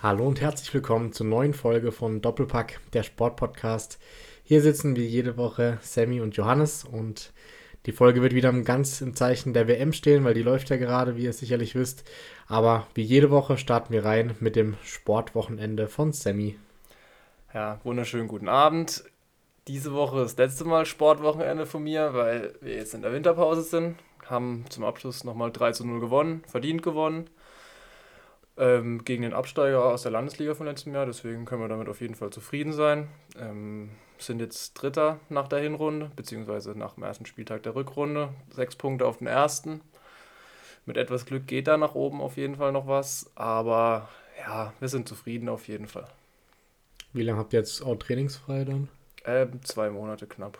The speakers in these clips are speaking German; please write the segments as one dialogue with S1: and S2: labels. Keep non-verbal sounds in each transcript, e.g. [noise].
S1: Hallo und herzlich willkommen zur neuen Folge von Doppelpack, der Sportpodcast. Hier sitzen wie jede Woche Sammy und Johannes und die Folge wird wieder ganz im Zeichen der WM stehen, weil die läuft ja gerade, wie ihr sicherlich wisst. Aber wie jede Woche starten wir rein mit dem Sportwochenende von Sammy.
S2: Ja, wunderschönen guten Abend. Diese Woche ist das letzte Mal Sportwochenende von mir, weil wir jetzt in der Winterpause sind. Haben zum Abschluss nochmal 3 zu 0 gewonnen, verdient gewonnen ähm, gegen den Absteiger aus der Landesliga von letztem Jahr. Deswegen können wir damit auf jeden Fall zufrieden sein. Ähm, sind jetzt Dritter nach der Hinrunde, beziehungsweise nach dem ersten Spieltag der Rückrunde. Sechs Punkte auf den ersten. Mit etwas Glück geht da nach oben auf jeden Fall noch was. Aber ja, wir sind zufrieden auf jeden Fall.
S1: Wie lange habt ihr jetzt auch trainingsfrei dann?
S2: Ähm, zwei Monate knapp.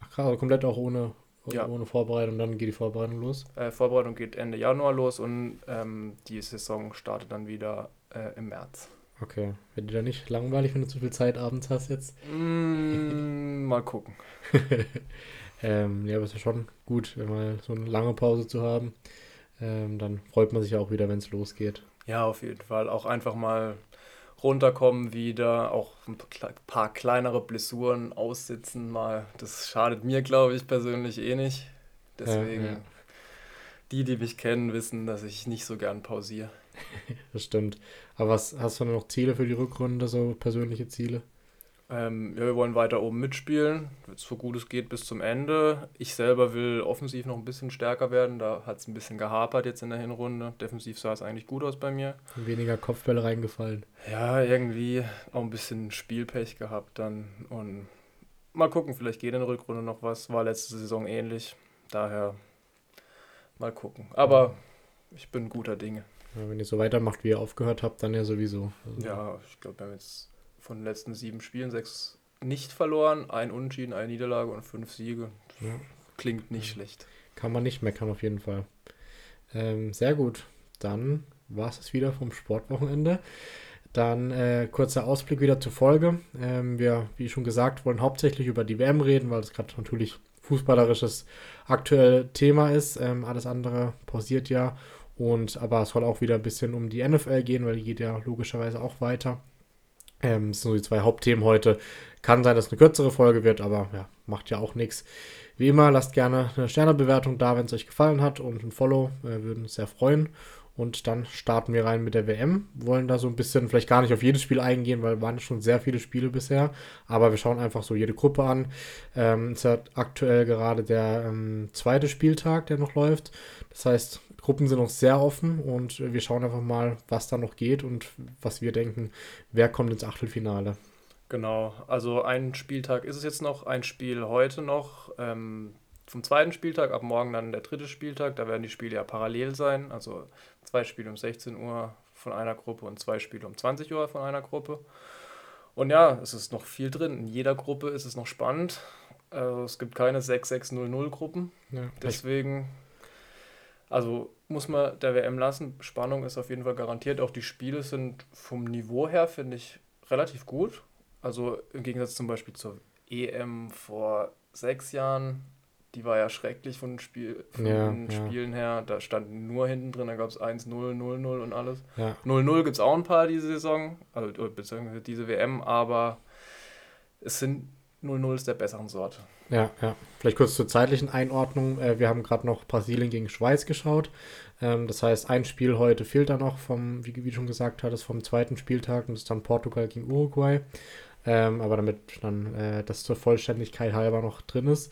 S1: Ach krass, komplett auch ohne ja. Ohne Vorbereitung, dann geht die Vorbereitung los?
S2: Äh, Vorbereitung geht Ende Januar los und ähm, die Saison startet dann wieder äh, im März.
S1: Okay. Wird dir da nicht langweilig, wenn du zu viel Zeit abends hast jetzt?
S2: Mm, mal gucken. [laughs]
S1: ähm, ja, aber es ist ja schon gut, mal so eine lange Pause zu haben. Ähm, dann freut man sich auch wieder, wenn es losgeht.
S2: Ja, auf jeden Fall. Auch einfach mal runterkommen wieder, auch ein paar kleinere Blessuren aussitzen mal. Das schadet mir, glaube ich, persönlich eh nicht. Deswegen, ja, ja. die, die mich kennen, wissen, dass ich nicht so gern pausiere. [laughs]
S1: das stimmt. Aber was hast du noch Ziele für die Rückrunde, so persönliche Ziele?
S2: Ähm, ja, wir wollen weiter oben mitspielen, so gut es geht bis zum Ende. Ich selber will offensiv noch ein bisschen stärker werden. Da hat es ein bisschen gehapert jetzt in der Hinrunde. Defensiv sah es eigentlich gut aus bei mir.
S1: Weniger Kopfbälle reingefallen.
S2: Ja, irgendwie auch ein bisschen Spielpech gehabt dann. Und mal gucken, vielleicht geht in der Rückrunde noch was. War letzte Saison ähnlich. Daher mal gucken. Aber ich bin guter Dinge.
S1: Ja, wenn ihr so weitermacht, wie ihr aufgehört habt, dann ja sowieso.
S2: Also ja, ich glaube, wir haben jetzt von den letzten sieben Spielen sechs nicht verloren, ein Unentschieden, eine Niederlage und fünf Siege. Ja. Klingt nicht ja. schlecht.
S1: Kann man nicht meckern auf jeden Fall. Ähm, sehr gut. Dann war es es wieder vom Sportwochenende. Dann äh, kurzer Ausblick wieder zur Folge. Ähm, wir, wie schon gesagt, wollen hauptsächlich über die WM reden, weil es gerade natürlich fußballerisches aktuell Thema ist. Ähm, alles andere pausiert ja. Und aber es soll auch wieder ein bisschen um die NFL gehen, weil die geht ja logischerweise auch weiter. Ähm, das sind so die zwei Hauptthemen heute. Kann sein, dass eine kürzere Folge wird, aber ja, macht ja auch nichts. Wie immer, lasst gerne eine Sternebewertung da, wenn es euch gefallen hat und ein Follow. Wir würden uns sehr freuen. Und dann starten wir rein mit der WM. Wollen da so ein bisschen, vielleicht gar nicht auf jedes Spiel eingehen, weil waren schon sehr viele Spiele bisher. Aber wir schauen einfach so jede Gruppe an. Ähm, ist aktuell gerade der ähm, zweite Spieltag, der noch läuft. Das heißt, Gruppen sind noch sehr offen und wir schauen einfach mal, was da noch geht und was wir denken, wer kommt ins Achtelfinale.
S2: Genau, also ein Spieltag ist es jetzt noch, ein Spiel heute noch. Ähm, vom zweiten Spieltag, ab morgen dann der dritte Spieltag, da werden die Spiele ja parallel sein. Also zwei Spiele um 16 Uhr von einer Gruppe und zwei Spiele um 20 Uhr von einer Gruppe. Und ja, es ist noch viel drin. In jeder Gruppe ist es noch spannend. Also es gibt keine 6-6-0-0 Gruppen. Ja, Deswegen also muss man der WM lassen. Spannung ist auf jeden Fall garantiert. Auch die Spiele sind vom Niveau her, finde ich, relativ gut. Also im Gegensatz zum Beispiel zur EM vor sechs Jahren, die war ja schrecklich von den, Spiel, von ja, den ja. Spielen her. Da stand nur hinten drin, da gab es 1-0, 0-0 und alles. 0-0 ja. gibt es auch ein paar diese Saison, also beziehungsweise diese WM, aber es sind 0-0 ist der besseren Sorte.
S1: Ja, ja. Vielleicht kurz zur zeitlichen Einordnung. Äh, wir haben gerade noch Brasilien gegen Schweiz geschaut. Ähm, das heißt, ein Spiel heute fehlt da noch vom, wie, wie schon gesagt hattest, vom zweiten Spieltag und das ist dann Portugal gegen Uruguay. Ähm, aber damit dann äh, das zur Vollständigkeit halber noch drin ist.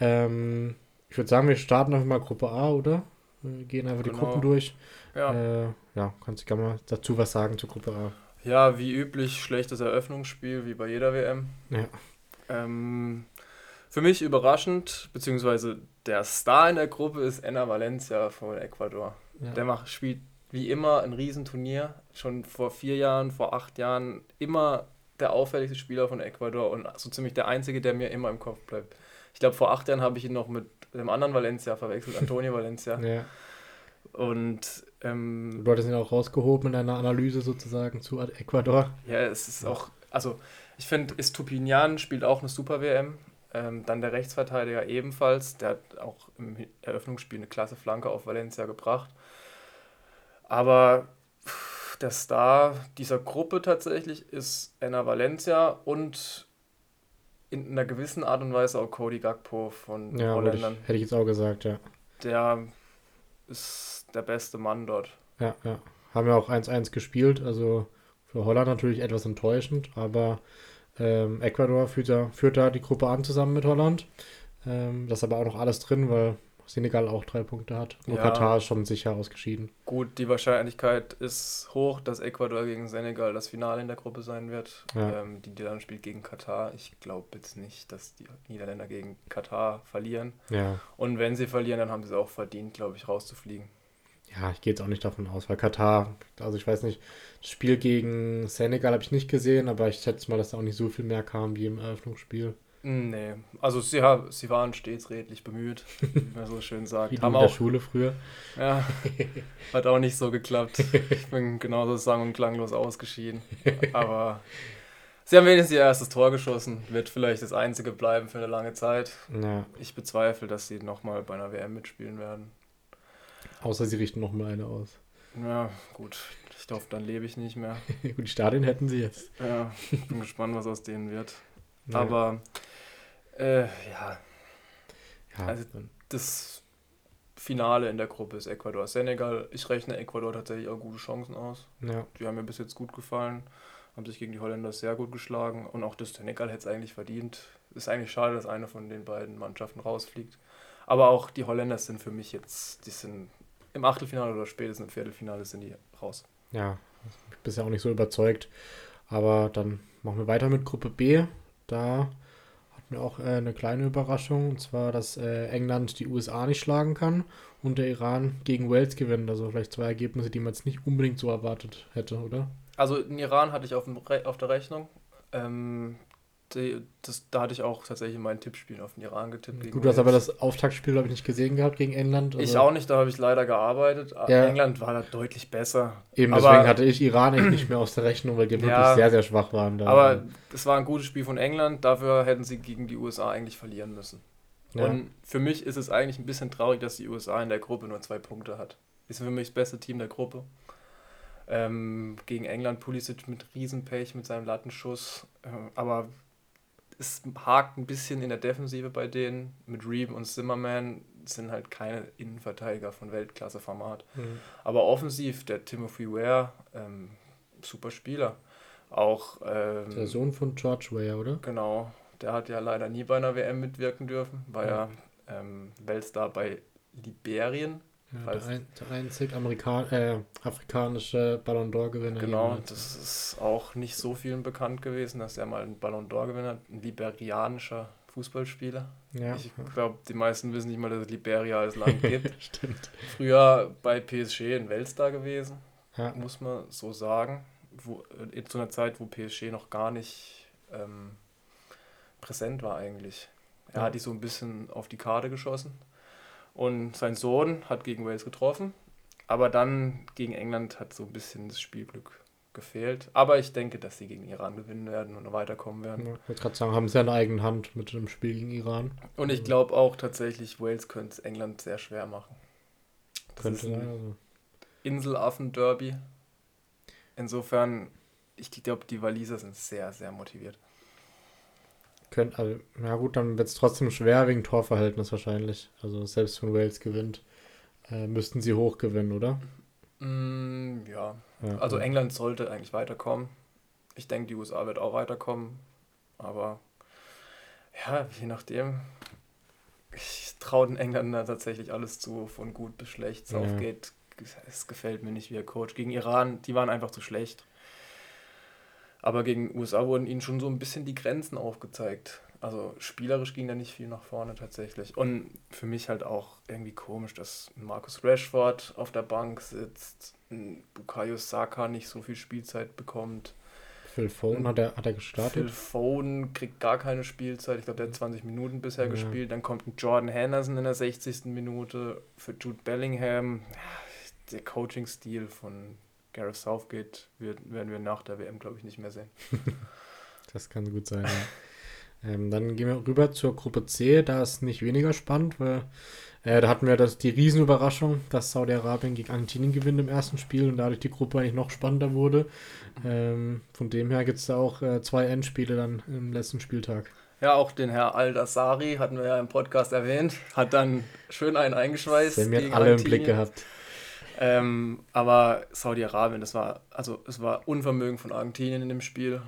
S1: Ähm, ich würde sagen, wir starten einfach mal Gruppe A, oder? Wir gehen einfach genau. die Gruppen durch. Ja. Äh, ja, kannst du gerne mal dazu was sagen zur Gruppe A?
S2: Ja, wie üblich, schlechtes Eröffnungsspiel, wie bei jeder WM. Ja. Ähm, für mich überraschend, beziehungsweise der Star in der Gruppe ist Enna Valencia von Ecuador. Ja. Der macht, spielt wie immer ein Riesenturnier. Schon vor vier Jahren, vor acht Jahren immer der auffälligste Spieler von Ecuador und so ziemlich der einzige, der mir immer im Kopf bleibt. Ich glaube, vor acht Jahren habe ich ihn noch mit dem anderen Valencia verwechselt, Antonio Valencia. [laughs] Ja. Und ähm,
S1: du hattest ihn auch rausgehoben in einer Analyse sozusagen zu Ecuador.
S2: Ja, es ist auch, also ich finde, Istupinian spielt auch eine super WM. Ähm, dann der Rechtsverteidiger ebenfalls. Der hat auch im Eröffnungsspiel eine klasse Flanke auf Valencia gebracht. Aber der Star dieser Gruppe tatsächlich ist Enna Valencia und in einer gewissen Art und Weise auch Cody Gakpo von
S1: Ja, würde ich,
S2: Holländern.
S1: hätte ich jetzt auch gesagt, ja.
S2: Der ist der beste Mann dort.
S1: Ja, ja. Haben ja auch 1-1 gespielt, also für Holland natürlich etwas enttäuschend, aber ähm, Ecuador führt da, führt da die Gruppe an zusammen mit Holland. Ähm, das ist aber auch noch alles drin, weil Senegal auch drei Punkte hat. Nur
S2: Ja.
S1: Katar ist schon sicher ausgeschieden.
S2: Gut, die Wahrscheinlichkeit ist hoch, dass Ecuador gegen Senegal das Finale in der Gruppe sein wird.
S1: Ja.
S2: Ähm, die Niederlande spielt gegen Katar. Ich glaube jetzt nicht, dass die Niederländer gegen Katar verlieren.
S1: Ja.
S2: Und wenn sie verlieren, dann haben sie es auch verdient, glaube ich, rauszufliegen.
S1: Ja, ich gehe jetzt auch nicht davon aus, weil Katar, also ich weiß nicht, das Spiel gegen Senegal habe ich nicht gesehen, aber ich schätze mal, dass da auch nicht so viel mehr kam wie im Eröffnungsspiel.
S2: Nee, also sie, ha- sie waren stets redlich bemüht, wie man so schön sagt. [laughs]
S1: Wie
S2: Haben
S1: in der
S2: auch,
S1: Schule früher.
S2: ja, [laughs] hat auch nicht so geklappt. Ich bin genauso sang- und klanglos ausgeschieden. Aber sie haben wenigstens ihr erstes Tor geschossen. Wird vielleicht das einzige bleiben für eine lange Zeit.
S1: Ja,
S2: Ich bezweifle, dass sie nochmal bei einer WM mitspielen werden.
S1: außer sie richten noch mal eine aus.
S2: Ja, gut. Ich hoffe, dann lebe ich nicht mehr. [laughs]
S1: Gut, die Stadien hätten sie jetzt.
S2: Ja, bin gespannt, was aus denen wird.
S1: Ja.
S2: Aber äh, ja,
S1: ja,
S2: also- das Finale in der Gruppe ist Ecuador-Senegal. Ich rechne Ecuador tatsächlich auch gute Chancen aus.
S1: ja,
S2: Die haben mir bis jetzt gut gefallen, haben sich gegen die Holländer sehr gut geschlagen und auch das Senegal hätte es eigentlich verdient. Ist eigentlich schade, dass eine von den beiden Mannschaften rausfliegt. Aber auch die Holländer sind für mich jetzt, die sind im Achtelfinale oder spätestens im Viertelfinale sind die raus.
S1: ja, ich bin bisher auch nicht so überzeugt. Aber dann machen wir weiter mit Gruppe B. Da hatten auch äh, eine kleine Überraschung, und zwar, dass äh, England die USA nicht schlagen kann und der Iran gegen Wales gewinnt. Also vielleicht zwei Ergebnisse, die man jetzt nicht unbedingt so erwartet hätte, oder?
S2: Also den Iran hatte ich auf, Re auf der Rechnung. Ähm, das, da hatte ich auch tatsächlich mein Tippspiel auf den Iran getippt.
S1: Gut, du hast aber das Auftaktspiel, glaube ich, nicht gesehen gehabt gegen England.
S2: Ich
S1: also-
S2: auch nicht, da habe ich leider gearbeitet.
S1: Ja.
S2: England war da deutlich besser.
S1: Eben,
S2: Aber-
S1: deswegen hatte ich Iran echt nicht mehr aus der Rechnung, weil die wirklich
S2: Ja.
S1: sehr, sehr schwach waren. Da.
S2: Aber es war ein gutes Spiel von England, dafür hätten sie gegen die USA eigentlich verlieren müssen.
S1: ja.
S2: Und für mich ist es eigentlich ein bisschen traurig, dass die USA in der Gruppe nur zwei Punkte hat. Ist für mich das beste Team der Gruppe. Ähm, gegen England Pulisic mit Riesenpech mit seinem Lattenschuss. Ähm, aber es hakt ein bisschen in der Defensive bei denen. Mit Reeve und Zimmerman sind halt keine Innenverteidiger von Weltklasse-Format.
S1: Mhm.
S2: Aber offensiv, der Timothy Ware, ähm, super Spieler. Auch ähm,
S1: der Sohn von George Weah, oder?
S2: Genau, der hat ja leider nie bei einer WM mitwirken dürfen, war ja, ähm, Weltstar bei Liberien.
S1: Ja, der, ein, der einzig Amerikan äh, afrikanische Ballon d'Or-Gewinner.
S2: Genau, das ist auch nicht so vielen bekannt gewesen, dass er mal einen Ballon d'Or gewonnen hat, ein liberianischer Fußballspieler.
S1: Ja,
S2: Ich glaube, die meisten wissen nicht mal, dass es Liberia als Land [laughs] gibt.
S1: stimmt.
S2: Früher bei PSG ein Weltstar gewesen,
S1: Ja,
S2: muss man so sagen. Wo, äh, zu einer Zeit, wo PSG noch gar nicht ähm, präsent war eigentlich. Er
S1: Ja.
S2: hat die so ein bisschen auf die Karte geschossen. Und sein Sohn hat gegen Wales getroffen. Aber dann gegen England hat so ein bisschen das Spielglück gefehlt. Aber ich denke, dass sie gegen Iran gewinnen werden und weiterkommen werden.
S1: ja, ich wollte gerade sagen, haben sie eine eigene Hand mit dem Spiel gegen Iran.
S2: Und ich glaube auch tatsächlich, Wales könnte es England sehr schwer machen. Das
S1: Könnte
S2: ist ein.
S1: Also.
S2: Inselaffen-Derby. Insofern, ich glaube, die Waliser sind sehr, sehr motiviert.
S1: Könnt, also, ja gut, dann wird es trotzdem schwer wegen Torverhältnis wahrscheinlich. Also selbst wenn Wales gewinnt, äh, müssten sie hoch gewinnen, oder?
S2: Mm, ja,
S1: Ja,
S2: also
S1: ja.
S2: England sollte eigentlich weiterkommen. Ich denke, die USA wird auch weiterkommen. Aber ja, je nachdem. Ich traue den Engländern tatsächlich alles zu, von gut bis schlecht.
S1: Ja.
S2: Southgate, es gefällt mir nicht wie er Coach. Gegen Iran, die waren einfach zu schlecht. Aber gegen USA wurden ihnen schon so ein bisschen die Grenzen aufgezeigt. Also spielerisch ging da nicht viel nach vorne tatsächlich. Und für mich halt auch irgendwie komisch, dass ein Marcus Rashford auf der Bank sitzt, ein Bukayo Saka nicht so viel Spielzeit bekommt.
S1: Phil Foden hat er, hat er
S2: Phil
S1: gestartet.
S2: Foden kriegt gar keine Spielzeit. Ich glaube, der hat 20 Minuten bisher
S1: Ja.
S2: gespielt. Dann kommt ein Jordan Henderson in der 60. Minute für Jude Bellingham. Der Coaching-Stil von Gareth Southgate wird, werden wir nach der WM, glaube ich, nicht mehr sehen. [laughs]
S1: Das kann gut sein, ja. ähm, dann gehen wir rüber zur Gruppe C. Da ist nicht weniger spannend, weil Äh, da hatten wir das, die Riesenüberraschung, dass Saudi-Arabien gegen Argentinien gewinnt im ersten Spiel und dadurch die Gruppe eigentlich noch spannender wurde. Ähm, von dem her gibt es da auch äh, zwei Endspiele dann im letzten Spieltag.
S2: Ja, auch den Herr Al-Dassari hatten wir ja im Podcast erwähnt, hat dann schön einen eingeschweißt.
S1: Der mir alle im Blick gehabt.
S2: Ähm, aber Saudi-Arabien, das war, also es war Unvermögen von Argentinien in dem Spiel.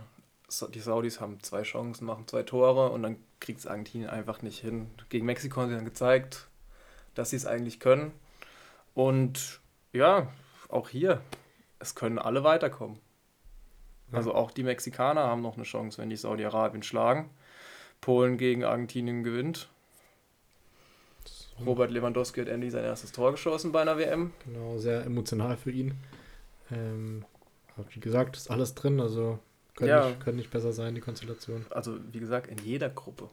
S2: Die Saudis haben zwei Chancen, machen zwei Tore und dann kriegt es Argentinien einfach nicht hin. Gegen Mexiko haben sie dann gezeigt, dass sie es eigentlich können. Und ja, auch hier, es können alle weiterkommen. Ja. Also auch die Mexikaner haben noch eine Chance, wenn die Saudi-Arabien schlagen. Polen gegen Argentinien gewinnt. Robert Lewandowski hat endlich sein erstes Tor geschossen bei einer WM.
S1: Genau, sehr emotional für ihn. Ähm, wie gesagt, ist alles drin, also können, ja. nicht, können nicht besser sein, die Konstellation.
S2: Also, wie gesagt, in jeder Gruppe.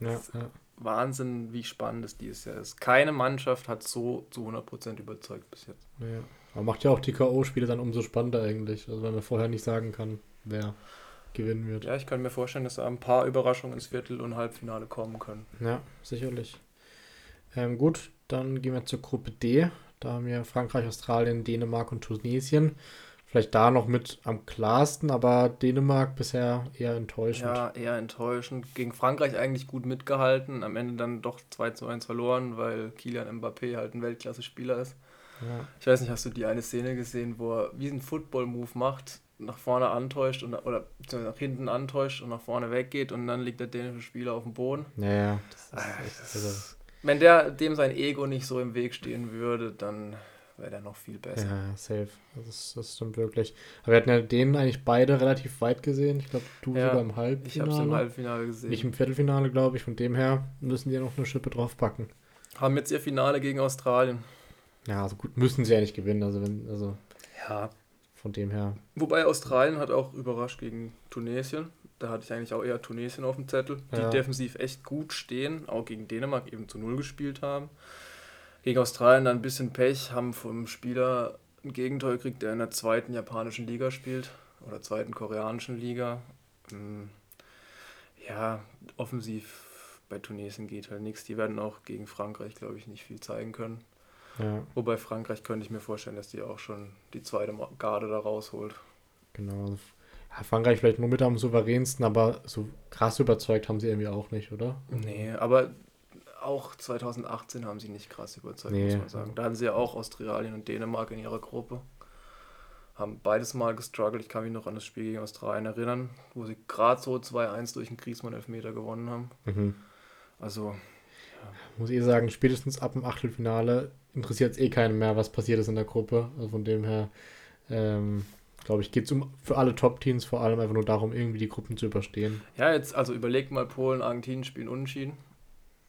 S1: Ja, ja.
S2: Wahnsinn, wie spannend es dieses Jahr ist. Keine Mannschaft hat so zu 100% überzeugt bis jetzt.
S1: Ja. Aber macht ja auch die K.O.-Spiele dann umso spannender eigentlich. Also, wenn man vorher nicht sagen kann, wer gewinnen wird.
S2: Ja, ich kann mir vorstellen, dass da ein paar Überraschungen ins Viertel- und Halbfinale kommen können.
S1: Ja, sicherlich. Ähm, gut, dann gehen wir zur Gruppe D. Da haben wir Frankreich, Australien, Dänemark und Tunesien. Vielleicht da noch mit am klarsten, aber Dänemark bisher eher enttäuschend.
S2: Ja, eher enttäuschend. Gegen Frankreich eigentlich gut mitgehalten. Am Ende dann doch 2 zu 1 verloren, weil Kilian Mbappé halt ein Weltklasse-Spieler ist. Ja. Ich weiß nicht, hast du die eine Szene gesehen, wo er wie ein Football-Move macht, nach vorne antäuscht und, oder nach hinten antäuscht und nach vorne weggeht und dann liegt der dänische Spieler auf dem Boden.
S1: Ja, ja. Das ist echt,
S2: also wenn der dem sein Ego nicht so im Weg stehen würde, dann wäre der noch viel besser.
S1: Ja, safe. Das, das stimmt wirklich. Aber wir hatten ja den eigentlich beide relativ weit gesehen. Ich glaube, du ja, sogar im Halbfinale.
S2: Ich habe es im Halbfinale gesehen.
S1: Nicht im Viertelfinale, glaube ich. Von dem her müssen die ja noch eine Schippe draufpacken.
S2: Haben jetzt ihr Finale gegen Australien.
S1: Ja, also gut, müssen sie ja nicht gewinnen. Also, wenn, also
S2: ja.
S1: Von dem her.
S2: Wobei Australien hat auch überrascht gegen Tunesien. Da hatte ich eigentlich auch eher Tunesien auf dem Zettel, die ja. defensiv echt gut stehen, auch gegen Dänemark eben zu Null gespielt haben. Gegen Australien dann ein bisschen Pech, haben vom Spieler ein Gegentor gekriegt, der in der zweiten japanischen Liga spielt oder zweiten koreanischen Liga. Hm, ja, offensiv bei Tunesien geht halt nichts. Die werden auch gegen Frankreich, glaube ich, nicht viel zeigen können.
S1: Ja.
S2: Wobei Frankreich könnte ich mir vorstellen, dass die auch schon die zweite Garde da rausholt.
S1: Genau Frankreich vielleicht nur mit am souveränsten, aber so krass überzeugt haben sie irgendwie auch nicht, oder?
S2: Nee, aber auch 2018 haben sie nicht krass überzeugt, nee. muss man sagen. Da hatten sie ja auch Australien und Dänemark in ihrer Gruppe. Haben beides mal gestruggelt. Ich kann mich noch an das Spiel gegen Australien erinnern, wo sie gerade so 2-1 durch einen Griezmann-Elfmeter gewonnen haben.
S1: Mhm.
S2: Also. Ja.
S1: Muss ich sagen, spätestens ab dem Achtelfinale interessiert es eh keinen mehr, was passiert ist in der Gruppe. Also von dem her. Ähm, glaube ich, geht es um, für alle Top-Teams vor allem einfach nur darum, irgendwie die Gruppen zu überstehen.
S2: Ja, jetzt, also überlegt mal, Polen, Argentinien spielen unentschieden.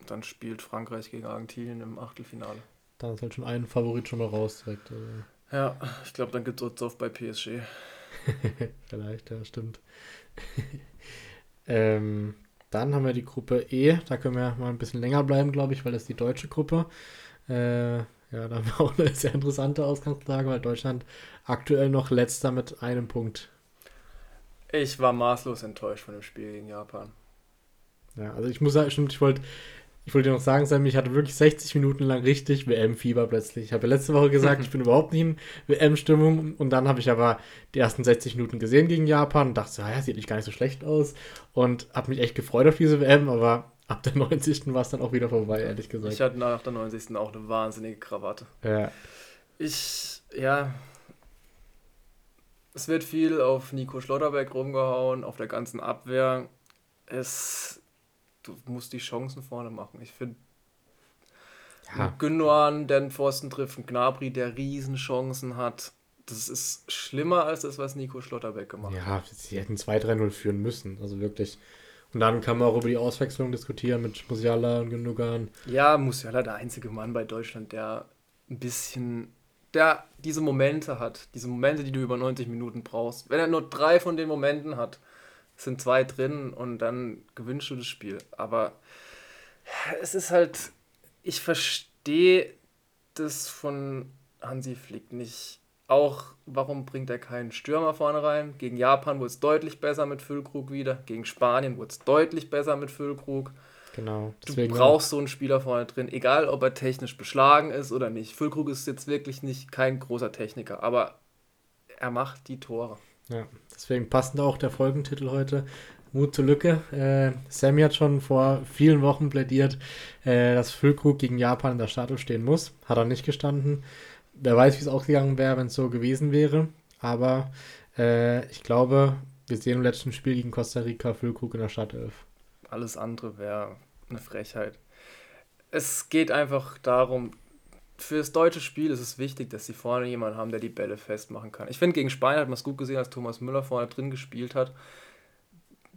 S2: Dann spielt Frankreich gegen Argentinien im Achtelfinale.
S1: Dann ist halt schon ein Favorit schon mal raus direkt. Also.
S2: Ja, ich glaube, dann gibt es auf bei PSG. [laughs]
S1: Vielleicht, ja, stimmt. [laughs] ähm, dann haben wir die Gruppe E. Da können wir mal ein bisschen länger bleiben, glaube ich, weil das ist die deutsche Gruppe. Äh, ja, da haben wir auch eine sehr interessante Ausgangslage, weil Deutschland aktuell noch letzter mit einem Punkt.
S2: Ich war maßlos enttäuscht von dem Spiel gegen Japan.
S1: Ja, also ich muss sagen, stimmt, ich wollte ich wollte dir noch sagen, Sam, ich hatte wirklich 60 Minuten lang richtig WM-Fieber plötzlich. Ich habe ja letzte Woche gesagt, [laughs] ich bin überhaupt nicht in WM-Stimmung. Und dann habe ich aber die ersten 60 Minuten gesehen gegen Japan und dachte, so, ja, sieht nicht gar nicht so schlecht aus. Und habe mich echt gefreut auf diese WM, aber ab der 90. war es dann auch wieder vorbei, ehrlich gesagt.
S2: Ich hatte nach der 90. auch eine wahnsinnige Krawatte.
S1: Ja.
S2: Ich, ja. Es wird viel auf Nico Schlotterberg rumgehauen, auf der ganzen Abwehr. Es, du musst die Chancen vorne machen. Ich finde, ja. Gündogan, der den Pfosten trifft, ein Gnabry, der Riesenchancen hat. Das ist schlimmer als das, was Nico Schlotterbeck gemacht
S1: hat. Ja, sie hätten 2-3-0 führen müssen. Also wirklich. Und dann kann man auch über die Auswechslung diskutieren mit Musiala und Gündogan.
S2: Ja, Musiala der einzige Mann bei Deutschland, der ein bisschen, der diese Momente hat, diese Momente, die du über 90 Minuten brauchst. Wenn er nur drei von den Momenten hat, sind zwei drin und dann gewinnst du das Spiel. Aber es ist halt, ich verstehe das von Hansi Flick nicht. Auch, warum bringt er keinen Stürmer vorne rein? Gegen Japan wurde es deutlich besser mit Füllkrug wieder. Gegen Spanien wurde es deutlich besser mit Füllkrug.
S1: Genau.
S2: du brauchst so einen Spieler vorne drin, egal ob er technisch beschlagen ist oder nicht. Füllkrug ist jetzt wirklich nicht kein großer Techniker, aber er macht die Tore.
S1: Ja, deswegen passend auch der Folgentitel heute. Mut zur Lücke. Äh, Sammy hat schon vor vielen Wochen plädiert, äh, dass Füllkrug gegen Japan in der Startelf stehen muss. Hat er nicht gestanden. Wer weiß, wie es ausgegangen wäre, wenn es so gewesen wäre. Aber äh, ich glaube, wir sehen im letzten Spiel gegen Costa Rica Füllkrug in der Startelf.
S2: Alles andere wäre eine Frechheit. Es geht einfach darum, für das deutsche Spiel ist es wichtig, dass sie vorne jemanden haben, der die Bälle festmachen kann. Ich finde, gegen Spanien hat man es gut gesehen, als Thomas Müller vorne drin gespielt hat.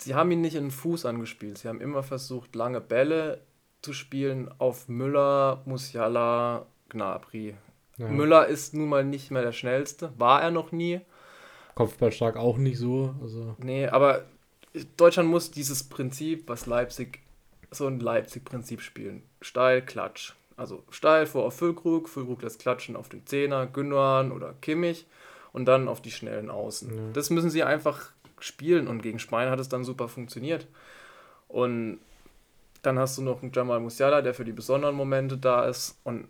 S2: Sie haben ihn nicht in den Fuß angespielt. Sie haben immer versucht, lange Bälle zu spielen auf Müller, Musiala, Gnabry. Ja. Müller ist nun mal nicht mehr der schnellste, war er noch nie.
S1: Kopfballstark auch nicht so. Also.
S2: Nee, aber Deutschland muss dieses Prinzip, was Leipzig, so ein Leipzig-Prinzip spielen. Steil, Klatsch. Also steil vor auf Füllkrug, Füllkrug lässt klatschen auf den Zehner, Gündogan oder Kimmich und dann auf die schnellen Außen. Ja. Das müssen sie einfach spielen und gegen Spanien hat es dann super funktioniert. Und dann hast du noch einen Jamal Musiala, der für die besonderen Momente da ist und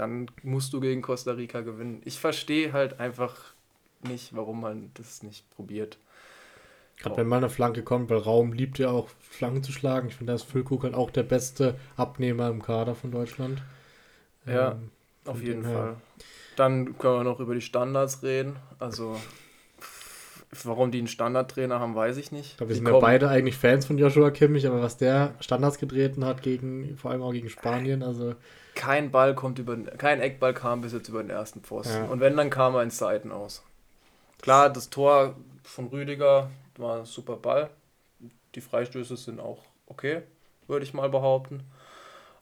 S2: dann musst du gegen Costa Rica gewinnen. Ich verstehe halt einfach nicht, warum man das nicht probiert.
S1: Gerade wenn mal eine Flanke kommt, weil Raum liebt ja auch Flanken zu schlagen. Ich finde, da ist Füllkrug halt auch der beste Abnehmer im Kader von Deutschland.
S2: Ja, ähm, auf jeden Fall. Dann können wir noch über die Standards reden. Also, warum die einen Standardtrainer haben, weiß ich nicht.
S1: Ich glaube, wir sind ja beide eigentlich Fans von Joshua Kimmich, aber was der Standards getreten hat, gegen, vor allem auch gegen Spanien, also.
S2: Kein Ball kommt über, kein Eckball kam bis jetzt über den ersten Pfosten. Ja. Und wenn, dann kam er in Seiten aus. Klar, das Tor von Rüdiger war ein super Ball. Die Freistöße sind auch okay, würde ich mal behaupten.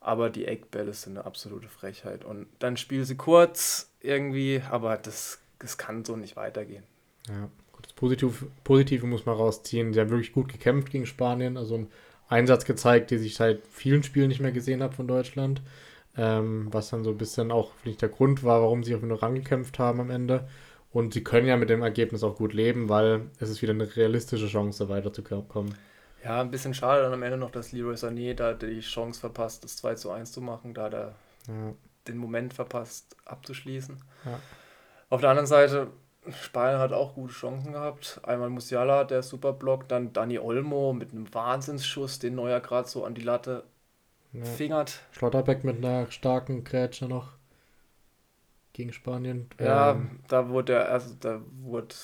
S2: Aber die Eckbälle sind eine absolute Frechheit. Und dann spielen sie kurz irgendwie, aber das, das kann so nicht weitergehen.
S1: Ja, das Positive, Positive muss man rausziehen. Sie haben wirklich gut gekämpft gegen Spanien. Also einen Einsatz gezeigt, den ich seit vielen Spielen nicht mehr gesehen habe von Deutschland. Ähm, was dann so ein bisschen auch vielleicht der Grund war, warum sie auf den Rang gekämpft haben am Ende. Und sie können ja mit dem Ergebnis auch gut leben, weil es ist wieder eine realistische Chance, weiterzukommen.
S2: Ja, ein bisschen schade dann am Ende noch, dass Leroy Sané da die Chance verpasst, das 2 zu 1 zu machen, da er ja. den Moment verpasst, abzuschließen. Ja. Auf der anderen Seite, Spanien hat auch gute Chancen gehabt. Einmal Musiala, der super Block, dann Dani Olmo mit einem Wahnsinnsschuss, den Neuer gerade so an die Latte ja. fingert.
S1: Schlotterbeck mit einer starken Grätsche noch gegen Spanien.
S2: Ja, ähm, da wurde er, also da wurde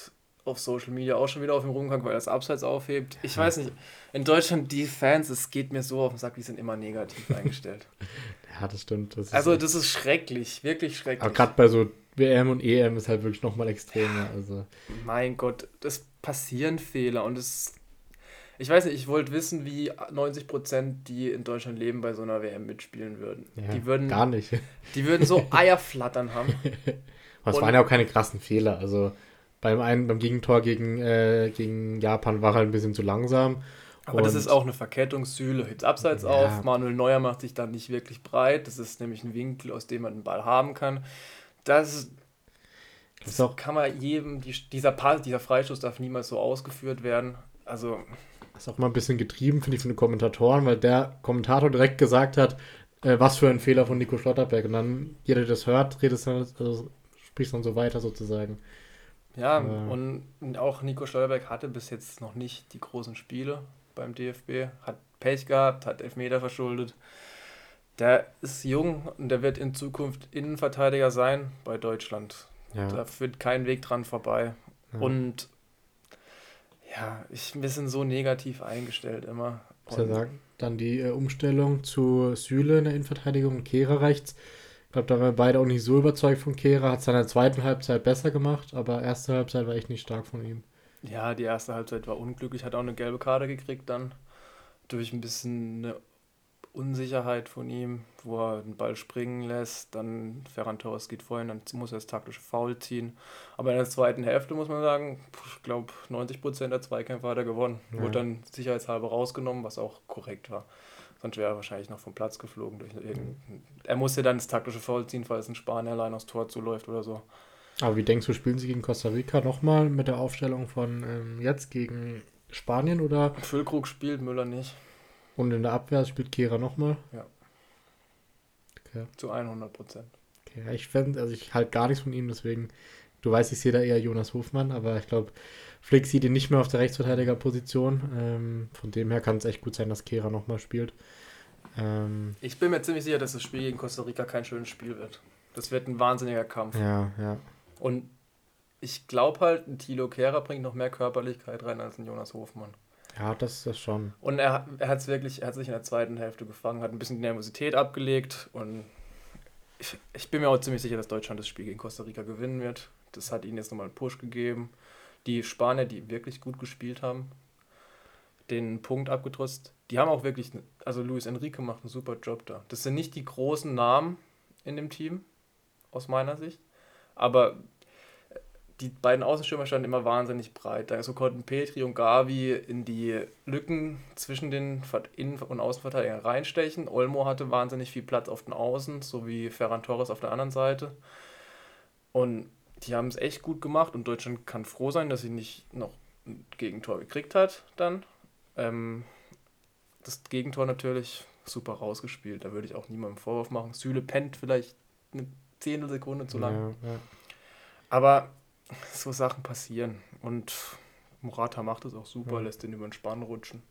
S2: auf Social Media auch schon wieder auf ihn rumgegangen, weil er das Abseits aufhebt. Ich weiß nicht, in Deutschland, die Fans, es geht mir so auf den Sack, die sind immer negativ [laughs] eingestellt.
S1: ja, das stimmt.
S2: Das also, das ist schrecklich, wirklich schrecklich.
S1: Aber gerade bei so WM und EM ist halt wirklich nochmal extremer. Also.
S2: Mein Gott, das passieren Fehler und es ich weiß nicht, ich wollte wissen, wie 90 Prozent, die in Deutschland leben, bei so einer WM mitspielen würden.
S1: Ja,
S2: die würden
S1: gar nicht.
S2: Die würden so Eierflattern haben. [laughs]
S1: Aber es waren ja auch keine krassen Fehler. Also beim einen, beim Gegentor gegen, äh, gegen Japan war er halt ein bisschen zu langsam.
S2: Aber und das ist auch eine Verkettung. Süle hebt abseits ja. auf. Manuel Neuer macht sich dann nicht wirklich breit. Das ist nämlich ein Winkel, aus dem man den Ball haben kann. Das, das, das kann man jedem, die, dieser, Pass, dieser Freistoß darf niemals so ausgeführt werden. Also
S1: das ist auch mal ein bisschen getrieben, finde ich, von den Kommentatoren, weil der Kommentator direkt gesagt hat, äh, was für ein Fehler von Nico Schlotterberg. Und dann, jeder, der das hört, redet dann, also spricht dann so weiter sozusagen.
S2: Ja, äh, und auch Nico Schlotterberg hatte bis jetzt noch nicht die großen Spiele beim DFB, hat Pech gehabt, hat Elfmeter verschuldet. Der ist jung und der wird in Zukunft Innenverteidiger sein bei Deutschland. Ja. Da führt kein Weg dran vorbei. Ja. Und ja, ich, wir sind so negativ eingestellt immer.
S1: Und sagen, dann die äh, Umstellung zu Süle in der Innenverteidigung und Kehrer rechts. Ich glaube, da waren wir beide auch nicht so überzeugt von Kehrer. Hat es in der zweiten Halbzeit besser gemacht, aber erste Halbzeit war echt nicht stark von ihm.
S2: Ja, die erste Halbzeit war unglücklich. Hat auch eine gelbe Karte gekriegt dann. Durch ein bisschen eine Unsicherheit von ihm, wo er den Ball springen lässt, dann Ferran Torres geht vorhin, dann muss er das taktische Foul ziehen. Aber in der zweiten Hälfte muss man sagen, ich glaube 90% der Zweikämpfe hat er gewonnen. Ja. Wurde dann sicherheitshalber rausgenommen, was auch korrekt war. Sonst wäre er wahrscheinlich noch vom Platz geflogen. Durch mhm. Er musste dann das taktische Foul ziehen, falls ein Spanier allein aufs Tor zuläuft oder so.
S1: Aber wie denkst du, spielen sie gegen Costa Rica nochmal mit der Aufstellung von ähm, jetzt gegen Spanien oder?
S2: Füllkrug spielt, Müller nicht.
S1: Und in der Abwehr spielt Kehra nochmal?
S2: Ja. Okay. Zu 100 Prozent.
S1: Okay, ja, ich fände, also ich halte gar nichts von ihm, deswegen, du weißt, ich sehe da eher Jonas Hofmann, aber ich glaube, Flick sieht ihn nicht mehr auf der Rechtsverteidigerposition. Ähm, von dem her kann es echt gut sein, dass Kehra nochmal spielt.
S2: Ähm, ich bin mir ziemlich sicher, dass das Spiel gegen Costa Rica kein schönes Spiel wird. Das wird ein wahnsinniger Kampf.
S1: Ja, ja.
S2: Und ich glaube halt, ein Thilo Kehrer bringt noch mehr Körperlichkeit rein als ein Jonas Hofmann.
S1: Ja, das ist das schon.
S2: Und er, er hat es wirklich, er hat sich in der zweiten Hälfte gefangen, hat ein bisschen Nervosität abgelegt und ich, ich bin mir auch ziemlich sicher, dass Deutschland das Spiel gegen Costa Rica gewinnen wird. Das hat ihnen jetzt nochmal einen Push gegeben. Die Spanier, die wirklich gut gespielt haben, den Punkt abgetrust, die haben auch wirklich, also Luis Enrique macht einen super Job da. Das sind nicht die großen Namen in dem Team, aus meiner Sicht, aber die beiden Außenstürmer standen immer wahnsinnig breit. Da so konnten Petri und Gavi in die Lücken zwischen den Innen- und Außenverteidigern reinstechen. Olmo hatte wahnsinnig viel Platz auf den Außen, sowie Ferran Torres auf der anderen Seite. Und die haben es echt gut gemacht und Deutschland kann froh sein, dass sie nicht noch ein Gegentor gekriegt hat dann. Ähm, das Gegentor natürlich super rausgespielt. Da würde ich auch niemandem Vorwurf machen. Süle pennt vielleicht eine Zehntelsekunde zu lang. Ja, ja. Aber [laughs] so Sachen passieren. Und Murata macht es auch super, ja. lässt den über den Spann rutschen.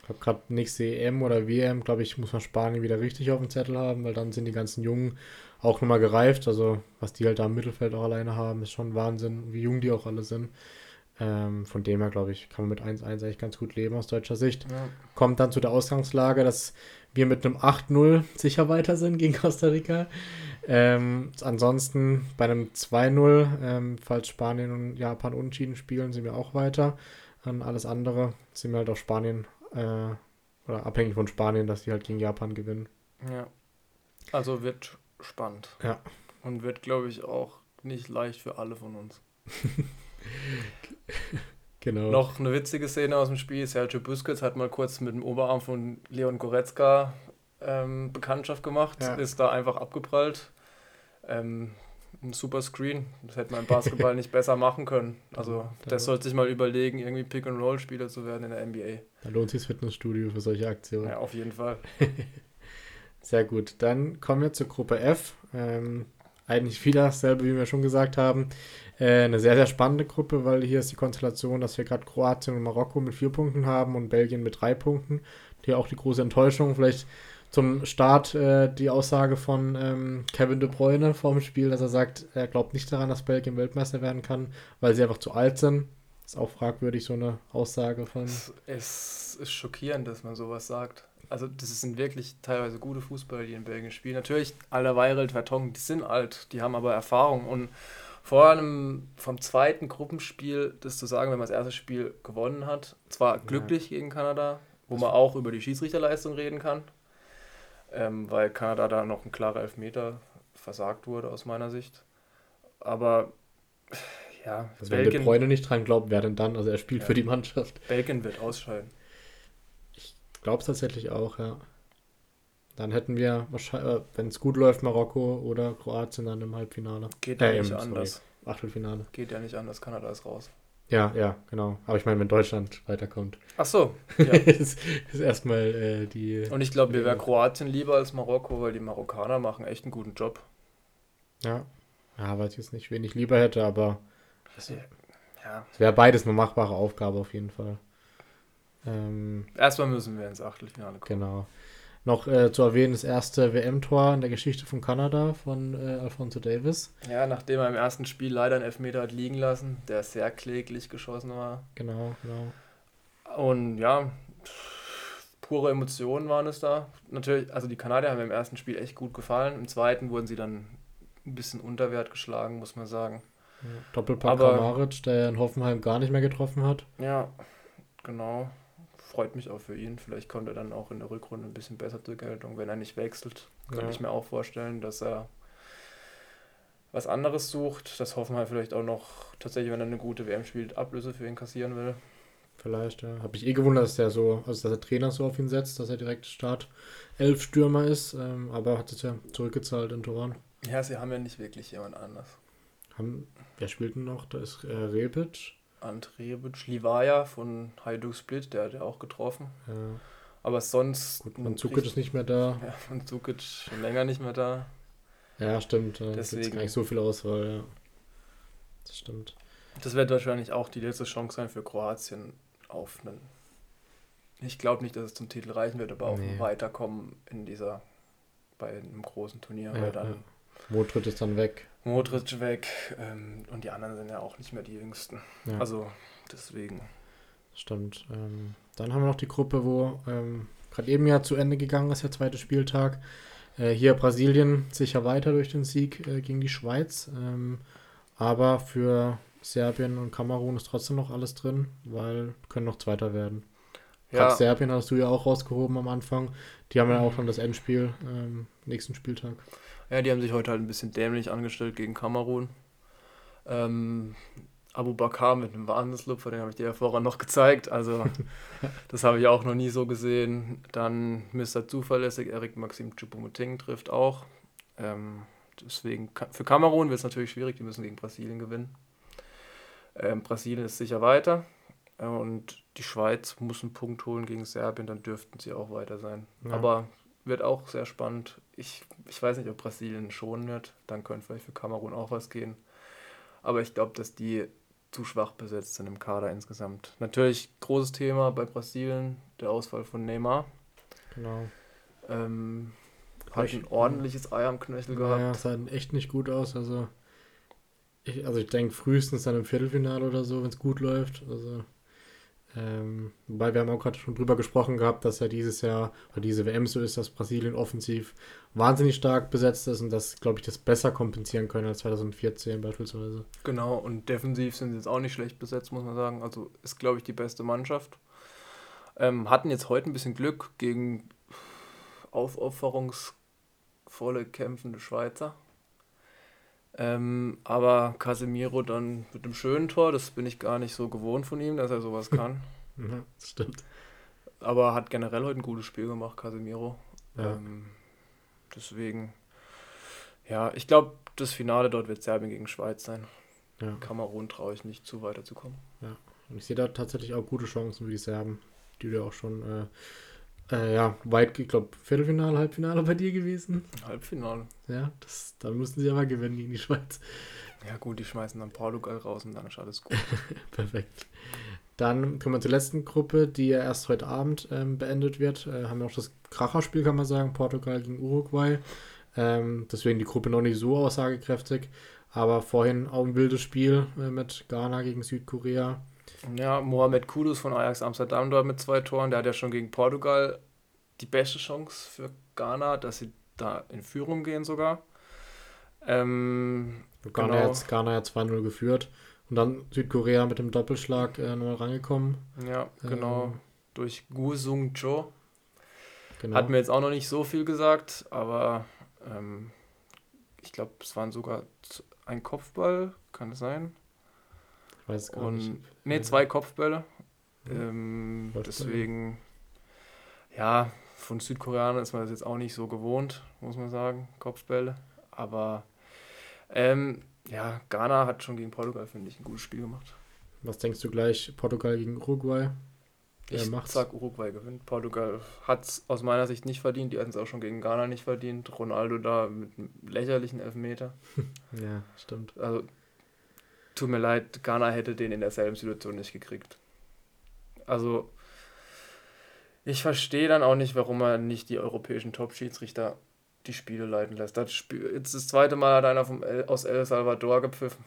S1: Ich glaube, gerade nächste EM oder WM, glaube ich, muss man Spanien wieder richtig auf dem Zettel haben, weil dann sind die ganzen Jungen auch nochmal gereift. Also, was die halt da im Mittelfeld auch alleine haben, ist schon Wahnsinn, wie jung die auch alle sind. Ähm, von dem her, glaube ich, kann man mit 1-1 eigentlich ganz gut leben aus deutscher Sicht. Ja. Kommt dann zu der Ausgangslage, dass wir mit einem 8-0 sicher weiter sind gegen Costa Rica. Ähm, ansonsten bei einem 2-0, ähm, falls Spanien und Japan unentschieden spielen, sind wir auch weiter. An alles andere sind wir halt auf Spanien äh, oder abhängig von Spanien, dass die halt gegen Japan gewinnen.
S2: Ja. Also wird spannend.
S1: Ja.
S2: Und wird, glaube ich, auch nicht leicht für alle von uns. [laughs] genau. Noch eine witzige Szene aus dem Spiel. Sergio Busquets hat mal kurz mit dem Oberarm von Leon Goretzka ähm, Bekanntschaft gemacht, ja. ist da einfach abgeprallt ähm, ein super Screen. Das hätte man im Basketball [laughs] nicht besser machen können. Also, das sollte sich mal überlegen, irgendwie Pick-and-Roll-Spieler zu werden in der NBA.
S1: Da lohnt sich das Fitnessstudio für solche Aktionen.
S2: Ja, auf jeden Fall. [laughs]
S1: Sehr gut. Dann kommen wir zur Gruppe F. Ähm, eigentlich viel dasselbe, wie wir schon gesagt haben. Äh, eine sehr, sehr spannende Gruppe, weil hier ist die Konstellation, dass wir gerade Kroatien und Marokko mit vier Punkten haben und Belgien mit drei Punkten. Hier auch die große Enttäuschung. Vielleicht zum Start äh, die Aussage von ähm, Kevin De Bruyne vorm Spiel, dass er sagt, er glaubt nicht daran, dass Belgien Weltmeister werden kann, weil sie einfach zu alt sind. Ist auch fragwürdig, so eine Aussage von.
S2: Es ist schockierend, dass man sowas sagt. Also, das sind wirklich teilweise gute Fußballer, die in Belgien spielen. Natürlich, Allerweireld, Vertongen, die sind alt, die haben aber Erfahrung. Und vor allem vom zweiten Gruppenspiel, das zu sagen, wenn man das erste Spiel gewonnen hat, zwar glücklich ja. gegen Kanada, wo man auch über die Schiedsrichterleistung reden kann, ähm, weil Kanada da noch ein klarer Elfmeter versagt wurde aus meiner Sicht. Aber ja,
S1: also Belgien, wenn De Bruyne nicht dran glaubt, wer denn dann? Also er spielt ja, für die Mannschaft.
S2: Belgien wird ausscheiden.
S1: Ich glaube es tatsächlich auch, ja. Dann hätten wir wahrscheinlich, äh, wenn es gut läuft, Marokko oder Kroatien dann im Halbfinale.
S2: Geht ja äh, nicht anders.
S1: Achtelfinale.
S2: Geht ja nicht anders, Kanada ist raus.
S1: Ja, ja, genau. Aber ich meine, wenn Deutschland weiterkommt.
S2: Ach so. [laughs]
S1: Ja. ist, ist erstmal äh, die.
S2: Und ich glaube, mir wäre Kroatien lieber als Marokko, weil die Marokkaner machen echt einen guten Job.
S1: Ja. Ja, weiß ich jetzt nicht, wen ich lieber hätte, aber. Es, ja. es wäre beides eine machbare Aufgabe auf jeden Fall.
S2: Ähm, Erstmal müssen wir ins Achtelfinale
S1: kommen. Genau. Noch äh, zu erwähnen, das erste WM-Tor in der Geschichte von Kanada von äh, Alfonso Davis.
S2: Ja, nachdem er im ersten Spiel leider einen Elfmeter hat liegen lassen, der sehr kläglich geschossen war.
S1: Genau, genau.
S2: Und ja, pure Emotionen waren es da. Natürlich, also die Kanadier haben mir im ersten Spiel echt gut gefallen. Im zweiten wurden sie dann ein bisschen unter Wert geschlagen, muss man sagen.
S1: Ja, Doppelpack Kramaric, der in Hoffenheim gar nicht mehr getroffen hat.
S2: Ja, genau freut mich auch für ihn. Vielleicht kommt er dann auch in der Rückrunde ein bisschen besser zur Geltung, wenn er nicht wechselt. Könnte ja. ich mir auch vorstellen, dass er was anderes sucht. Das hoffen wir vielleicht auch noch tatsächlich, wenn er eine gute WM spielt, Ablöse für ihn kassieren will.
S1: Vielleicht, ja. Habe ich eh gewundert, dass der so, also dass der Trainer so auf ihn setzt, dass er direkt Start elf Stürmer ist, ähm, aber hat es ja zurückgezahlt in Toran.
S2: Ja, sie haben ja nicht wirklich jemand anders.
S1: Haben, wer spielt denn noch? Da ist äh, Rebic.
S2: Andrejevic, Livaya von Hajduk Split, der hat ja auch getroffen.
S1: Ja.
S2: Aber sonst.
S1: Gut, Mandzukic ist nicht mehr da. [laughs]
S2: Ja, Mandzukic schon länger nicht mehr da.
S1: Ja, stimmt. Da gibt gar nicht so viel Auswahl, ja. Das stimmt.
S2: Das wird wahrscheinlich auch die letzte Chance sein für Kroatien auf einen. Ich glaube nicht, dass es zum Titel reichen wird, aber auch nee. Weiterkommen in dieser, bei einem großen Turnier. Ja, weil dann
S1: ja. Modric ist dann weg.
S2: Modric weg ähm, und die anderen sind ja auch nicht mehr die jüngsten. Ja. Also deswegen.
S1: Stimmt. Ähm, dann haben wir noch die Gruppe, wo ähm, gerade eben ja zu Ende gegangen ist, der zweite Spieltag. Äh, hier Brasilien sicher weiter durch den Sieg äh, gegen die Schweiz. Ähm, aber für Serbien und Kamerun ist trotzdem noch alles drin, weil können noch Zweiter werden. Ja. Serbien hast du ja auch rausgehoben am Anfang. Die haben ja auch schon das Endspiel ähm, nächsten Spieltag.
S2: Ja, die haben sich heute halt ein bisschen dämlich angestellt gegen Kamerun. Ähm, Abu Bakar mit einem Wahnsinnslupfer, den habe ich dir ja vorher noch gezeigt. Also, [laughs] das habe ich auch noch nie so gesehen. Dann Mr. Zuverlässig, Erik Maxim Choupo-Moting trifft auch. Ähm, deswegen, für Kamerun wird es natürlich schwierig, die müssen gegen Brasilien gewinnen. Ähm, Brasilien ist sicher weiter. Und die Schweiz muss einen Punkt holen gegen Serbien, dann dürften sie auch weiter sein. Ja. Aber wird auch sehr spannend. Ich, ich weiß nicht, ob Brasilien schonen wird. Dann könnte vielleicht für Kamerun auch was gehen. Aber ich glaube, dass die zu schwach besetzt sind im Kader insgesamt. Natürlich großes Thema bei Brasilien, der Ausfall von Neymar. Genau. Ähm, hat ein ordentliches Ei am Knöchel gehabt.
S1: Ja, sah echt nicht gut aus. Also ich, also ich denke frühestens dann im Viertelfinale oder so, wenn es gut läuft. Also ähm, wobei wir haben auch gerade schon drüber gesprochen gehabt, dass ja dieses Jahr oder diese WM so ist, dass Brasilien offensiv wahnsinnig stark besetzt ist und das, glaube ich, das besser kompensieren können als 2014 beispielsweise.
S2: Genau, und defensiv sind sie jetzt auch nicht schlecht besetzt, muss man sagen. Also ist, glaube ich, die beste Mannschaft. Ähm, hatten jetzt heute ein bisschen Glück gegen aufopferungsvolle kämpfende Schweizer. Ähm, aber Casemiro dann mit dem schönen Tor, das bin ich gar nicht so gewohnt von ihm, dass er sowas kann.
S1: ja, das stimmt.
S2: Aber hat generell heute ein gutes Spiel gemacht, Casemiro. Ja. Ähm, deswegen, ja, ich glaube, das Finale dort wird Serbien gegen Schweiz sein. Ja. Kamerun traue ich nicht zu weiterzukommen.
S1: Ja, und ich sehe da tatsächlich auch gute Chancen für die Serben, die du auch schon äh, äh, ja, weit, ich glaube, Viertelfinale, Halbfinale bei dir gewesen.
S2: Halbfinale.
S1: Ja, das, dann mussten sie aber gewinnen gegen die Schweiz.
S2: Ja, gut, die schmeißen dann Portugal raus und dann ist alles gut. [laughs]
S1: Perfekt. Dann kommen wir zur letzten Gruppe, die ja erst heute Abend ähm, beendet wird. Äh, haben wir auch das Kracherspiel, kann man sagen, Portugal gegen Uruguay. Ähm, deswegen die Gruppe noch nicht so aussagekräftig. Aber vorhin auch ein wildes Spiel äh, mit Ghana gegen Südkorea.
S2: Ja, Mohamed Kudus von Ajax Amsterdam dort mit zwei Toren. Der hat ja schon gegen Portugal die beste Chance für Ghana, dass sie da in Führung gehen sogar. Ähm,
S1: Ghana, genau. jetzt, Ghana hat 2-0 geführt. Und dann Südkorea mit dem Doppelschlag äh, neu rangekommen.
S2: Ja, genau. Ähm, Durch Gu Sung Cho. Genau. Hat mir jetzt auch noch nicht so viel gesagt, aber ähm, ich glaube, es waren sogar ein Kopfball, kann es sein? Weiß es gar und, nicht. Ne, zwei Kopfbälle. Ähm, deswegen, ja, von Südkoreanern ist man das jetzt auch nicht so gewohnt, muss man sagen, Kopfbälle. Aber ähm, ja, Ghana hat schon gegen Portugal, finde ich, ein gutes Spiel gemacht.
S1: Was denkst du gleich, Portugal gegen Uruguay?
S2: Wer ich macht's? sag, Uruguay gewinnt. Portugal hat es aus meiner Sicht nicht verdient. Die hatten es auch schon gegen Ghana nicht verdient. Ronaldo da mit einem lächerlichen Elfmeter. [laughs]
S1: ja, stimmt.
S2: Also tut mir leid, Ghana hätte den in derselben Situation nicht gekriegt. Also, ich verstehe dann auch nicht, warum er nicht die europäischen Top-Schiedsrichter die Spiele leiten lässt. Das Spiel, jetzt das zweite Mal hat einer vom El, aus El Salvador gepfiffen.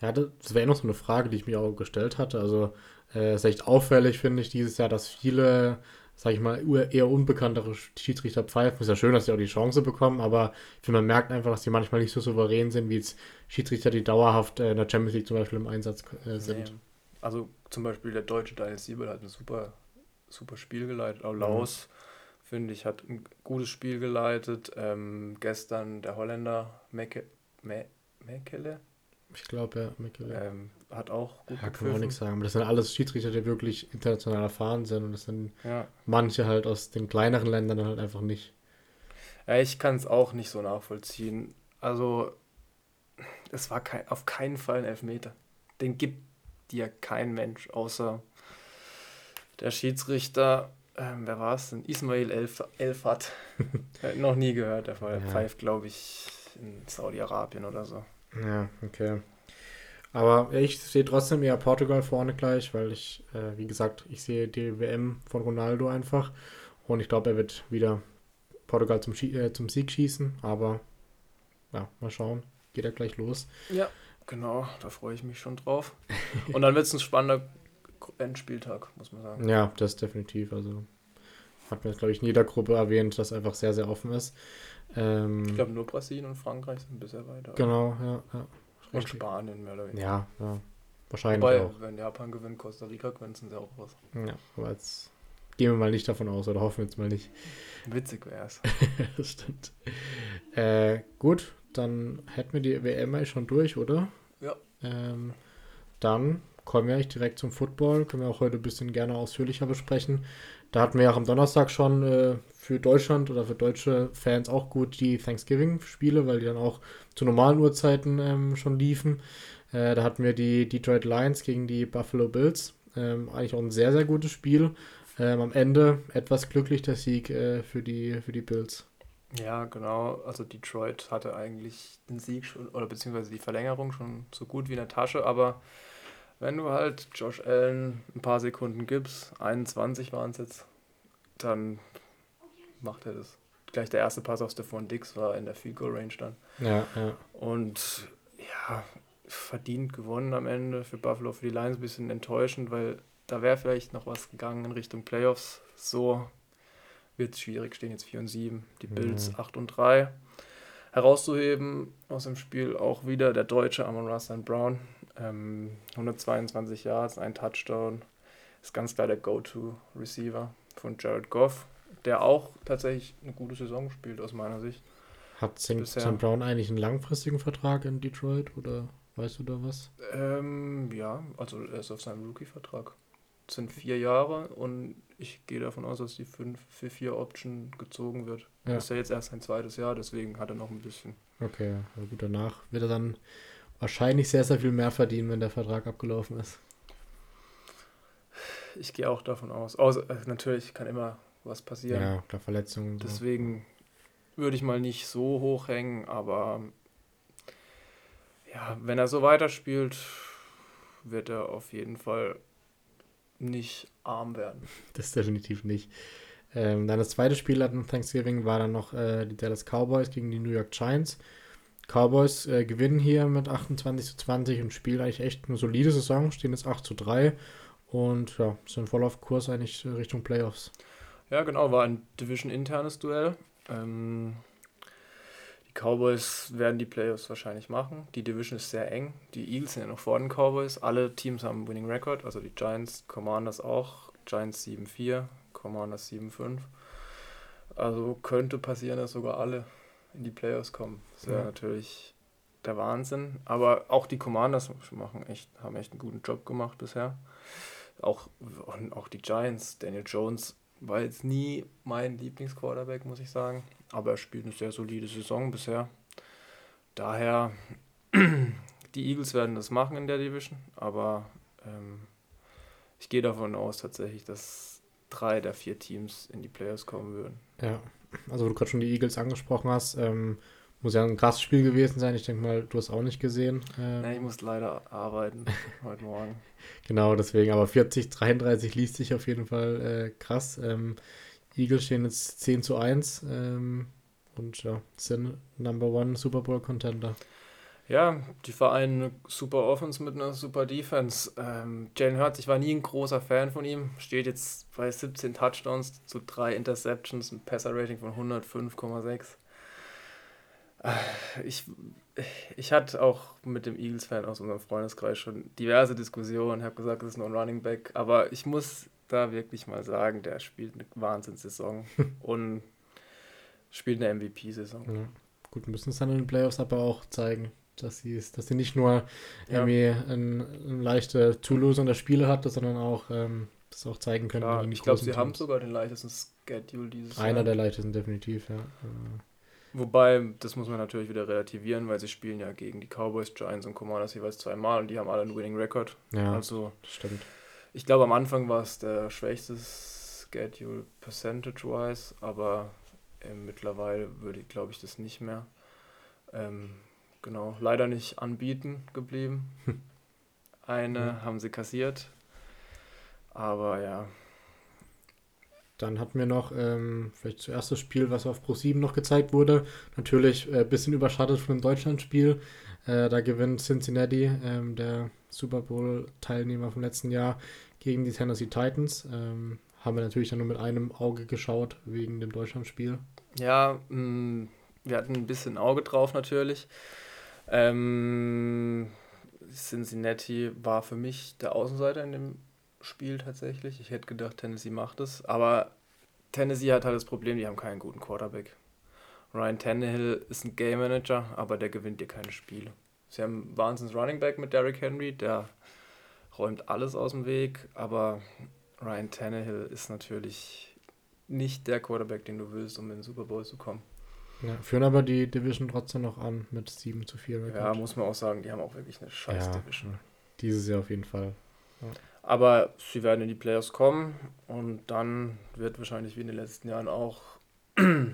S1: Ja, das wäre noch so eine Frage, die ich mir auch gestellt hatte. Also, äh, ist echt auffällig, finde ich, dieses Jahr, dass viele sag ich mal, eher unbekanntere Schiedsrichter pfeifen. Ist ja schön, dass sie auch die Chance bekommen, aber ich finde, man merkt einfach, dass die manchmal nicht so souverän sind, wie jetzt Schiedsrichter, die dauerhaft äh, in der Champions League zum Beispiel im Einsatz äh, sind. Nee.
S2: Also zum Beispiel der deutsche Daniel Siebel hat ein super, super Spiel geleitet. Auch Laus, mhm. finde ich, hat ein gutes Spiel geleitet. Ähm, gestern der Holländer Meke, Me, Mekele,
S1: ich glaube, ja, Michael.
S2: Ähm, hat auch
S1: gut Ja, kann man auch nichts sagen. Aber das sind alles Schiedsrichter, die wirklich international erfahren sind. Und das sind ja. manche halt aus den kleineren Ländern halt einfach nicht.
S2: Ja, ich kann es auch nicht so nachvollziehen. Also, es war kein, auf keinen Fall ein Elfmeter. Den gibt dir kein Mensch, außer der Schiedsrichter. ähm, wer war es denn? Ismail Elf Elfat. [laughs] noch nie gehört, der ja. pfeift, glaube ich, in Saudi-Arabien oder so.
S1: Ja, okay. Aber ich sehe trotzdem eher Portugal vorne gleich, weil ich, äh, wie gesagt, ich sehe die WM von Ronaldo einfach. Und ich glaube, er wird wieder Portugal zum, äh, zum Sieg schießen. Aber ja, mal schauen. Geht er gleich los.
S2: Ja, genau. Da freue ich mich schon drauf. Und dann wird es ein spannender Endspieltag, muss man sagen.
S1: Ja, das definitiv. Also hat man, glaube ich, in jeder Gruppe erwähnt, dass einfach sehr, sehr offen ist.
S2: Ähm, ich glaube, nur Brasilien und Frankreich sind bisher weiter.
S1: Genau, ja. ja.
S2: Und Spanien mehr oder
S1: weniger. Ja, ja. Wahrscheinlich
S2: Wobei, auch. wenn Japan gewinnt, Costa Rica gewinnt, sind sie auch was.
S1: Ja, aber jetzt gehen wir mal nicht davon aus oder hoffen wir jetzt mal nicht.
S2: Witzig wäre es. [laughs]
S1: das stimmt. Äh, gut, dann hätten wir die WM eigentlich schon durch, oder?
S2: Ja.
S1: Ähm, dann kommen wir eigentlich direkt zum Football. Können wir auch heute ein bisschen gerne ausführlicher besprechen. Da hatten wir ja am Donnerstag schon äh, für Deutschland oder für deutsche Fans auch gut die Thanksgiving-Spiele, weil die dann auch zu normalen Uhrzeiten ähm, schon liefen. Äh, da hatten wir die Detroit Lions gegen die Buffalo Bills. Ähm, eigentlich auch ein sehr, sehr gutes Spiel. Ähm, am Ende etwas glücklich der Sieg äh, für, die, für die Bills.
S2: Ja, genau. Also Detroit hatte eigentlich den Sieg schon, oder beziehungsweise die Verlängerung schon so gut wie in der Tasche, aber wenn du halt Josh Allen ein paar Sekunden gibst, 21 waren es jetzt, dann macht er das. Gleich der erste Pass auf Stephon Dix war in der Field Goal Range dann.
S1: Ja, ja.
S2: Und ja, verdient gewonnen am Ende für Buffalo, für die Lions ein bisschen enttäuschend, weil da wäre vielleicht noch was gegangen in Richtung Playoffs. So wird es schwierig, stehen jetzt 4 und 7, die Bills mhm. 8 und 3. Herauszuheben aus dem Spiel auch wieder der deutsche Amon Russell Brown, ähm, 122 Yards, ein Touchdown. Ist ganz klar der Go-To-Receiver von Jared Goff, der auch tatsächlich eine gute Saison spielt aus meiner Sicht.
S1: Hat St. Brown eigentlich einen langfristigen Vertrag in Detroit oder weißt du da was?
S2: Ähm, ja, also er ist auf seinem Rookie-Vertrag. Das sind vier Jahre und ich gehe davon aus, dass die fünf für vier Option gezogen wird. Ja. Das ist ja jetzt erst sein zweites Jahr, deswegen hat er noch ein bisschen.
S1: Okay, ja, gut, danach wird er dann wahrscheinlich sehr, sehr viel mehr verdienen, wenn der Vertrag abgelaufen ist.
S2: Ich gehe auch davon aus. Außer, äh, natürlich kann immer was passieren.
S1: Ja, klar, Verletzungen.
S2: Deswegen so. würde ich mal nicht so hoch hängen, aber ja, wenn er so weiterspielt, wird er auf jeden Fall nicht arm werden. [laughs]
S1: Das definitiv nicht. Ähm, dann das zweite Spiel an Thanksgiving war dann noch äh, die Dallas Cowboys gegen die New York Giants. Cowboys äh, gewinnen hier mit 28 zu 20 und spielen eigentlich echt eine solide Saison, stehen jetzt 8 zu 3 und ja, sind voll auf Kurs eigentlich Richtung Playoffs.
S2: Ja, genau, war ein Division-internes Duell. Ähm, die Cowboys werden die Playoffs wahrscheinlich machen. Die Division ist sehr eng. Die Eagles sind ja noch vor den Cowboys. Alle Teams haben einen Winning Record, also die Giants, Commanders auch. Giants 7-4, Commanders 7-5. Also könnte passieren, dass sogar alle in die Playoffs kommen. Das wäre ja. natürlich der Wahnsinn. Aber auch die Commanders machen echt, haben echt einen guten Job gemacht bisher. Auch, auch die Giants, Daniel Jones war jetzt nie mein Lieblingsquarterback, muss ich sagen. Aber er spielt eine sehr solide Saison bisher. Daher, [clears throat] die Eagles werden das machen in der Division, aber ähm, ich gehe davon aus tatsächlich, dass drei der vier Teams in die Playoffs kommen würden.
S1: Ja, also wo du gerade schon die Eagles angesprochen hast, ähm, muss ja ein krasses Spiel gewesen sein. Ich denke mal, du hast auch nicht gesehen.
S2: Ähm, Nein, ich muss leider arbeiten [laughs] heute Morgen.
S1: Genau, deswegen, aber 40, 33 liest sich auf jeden Fall äh, krass. Ähm, Eagles stehen jetzt 10 zu 1 ähm, und ja, sind Number One Super Bowl Contender.
S2: Ja, die vereinen eine super Offense mit einer super Defense. Ähm, Jalen Hurts, ich war nie ein großer Fan von ihm, steht jetzt bei 17 Touchdowns zu drei Interceptions, ein Passer-Rating von 105,6. Äh, ich, ich hatte auch mit dem Eagles-Fan aus unserem Freundeskreis schon diverse Diskussionen, habe gesagt, es ist nur ein Running Back, aber ich muss da wirklich mal sagen, der spielt eine Wahnsinnssaison [laughs] und spielt eine MVP-Saison.
S1: Ja. Gut, müssen es dann in den Playoffs aber auch zeigen dass sie dass sie nicht nur ja. irgendwie eine ein leichte Zulosung der Spiele hatte, sondern auch ähm, das auch zeigen können. Klar,
S2: ich glaube, sie Teams. haben sogar den leichtesten Schedule dieses
S1: Einer Jahr. der leichtesten, definitiv, ja.
S2: Wobei, das muss man natürlich wieder relativieren, weil sie spielen ja gegen die Cowboys, Giants und Commanders jeweils zweimal und die haben alle einen Winning Record.
S1: Ja,
S2: also,
S1: stimmt.
S2: Ich glaube, am Anfang war es der schwächste Schedule percentage-wise, aber äh, mittlerweile würde ich, glaube ich, das nicht mehr. Ähm, genau, leider nicht anbieten geblieben. [laughs] Eine ja. haben sie kassiert, aber ja.
S1: Dann hatten wir noch ähm, vielleicht zuerst das Spiel, was auf Pro 7 noch gezeigt wurde. Natürlich ein äh, bisschen überschattet von dem Deutschlandspiel. Äh, da gewinnt Cincinnati, ähm, der Super Bowl-Teilnehmer vom letzten Jahr, gegen die Tennessee Titans. Ähm, haben wir natürlich dann nur mit einem Auge geschaut wegen dem Deutschlandspiel.
S2: Ja, mh, mm, wir hatten ein bisschen Auge drauf natürlich. Ähm, Cincinnati war für mich der Außenseiter in dem Spiel tatsächlich. Ich hätte gedacht, Tennessee macht es. Aber Tennessee hat halt das Problem, die haben keinen guten Quarterback. Ryan Tannehill ist ein Game Manager, aber der gewinnt dir keine Spiele. Sie haben Wahnsinns Running Back mit Derrick Henry, der räumt alles aus dem Weg, aber Ryan Tannehill ist natürlich nicht der Quarterback, den du willst, um in den Super Bowl zu kommen.
S1: Ja, führen aber die Division trotzdem noch an mit 7 zu 4
S2: Record. Ja, muss man auch sagen, die haben auch wirklich eine scheiß ja, Division.
S1: Dieses Jahr auf jeden Fall.
S2: Ja. Aber sie werden in die Playoffs kommen und dann wird wahrscheinlich wie in den letzten Jahren auch ja,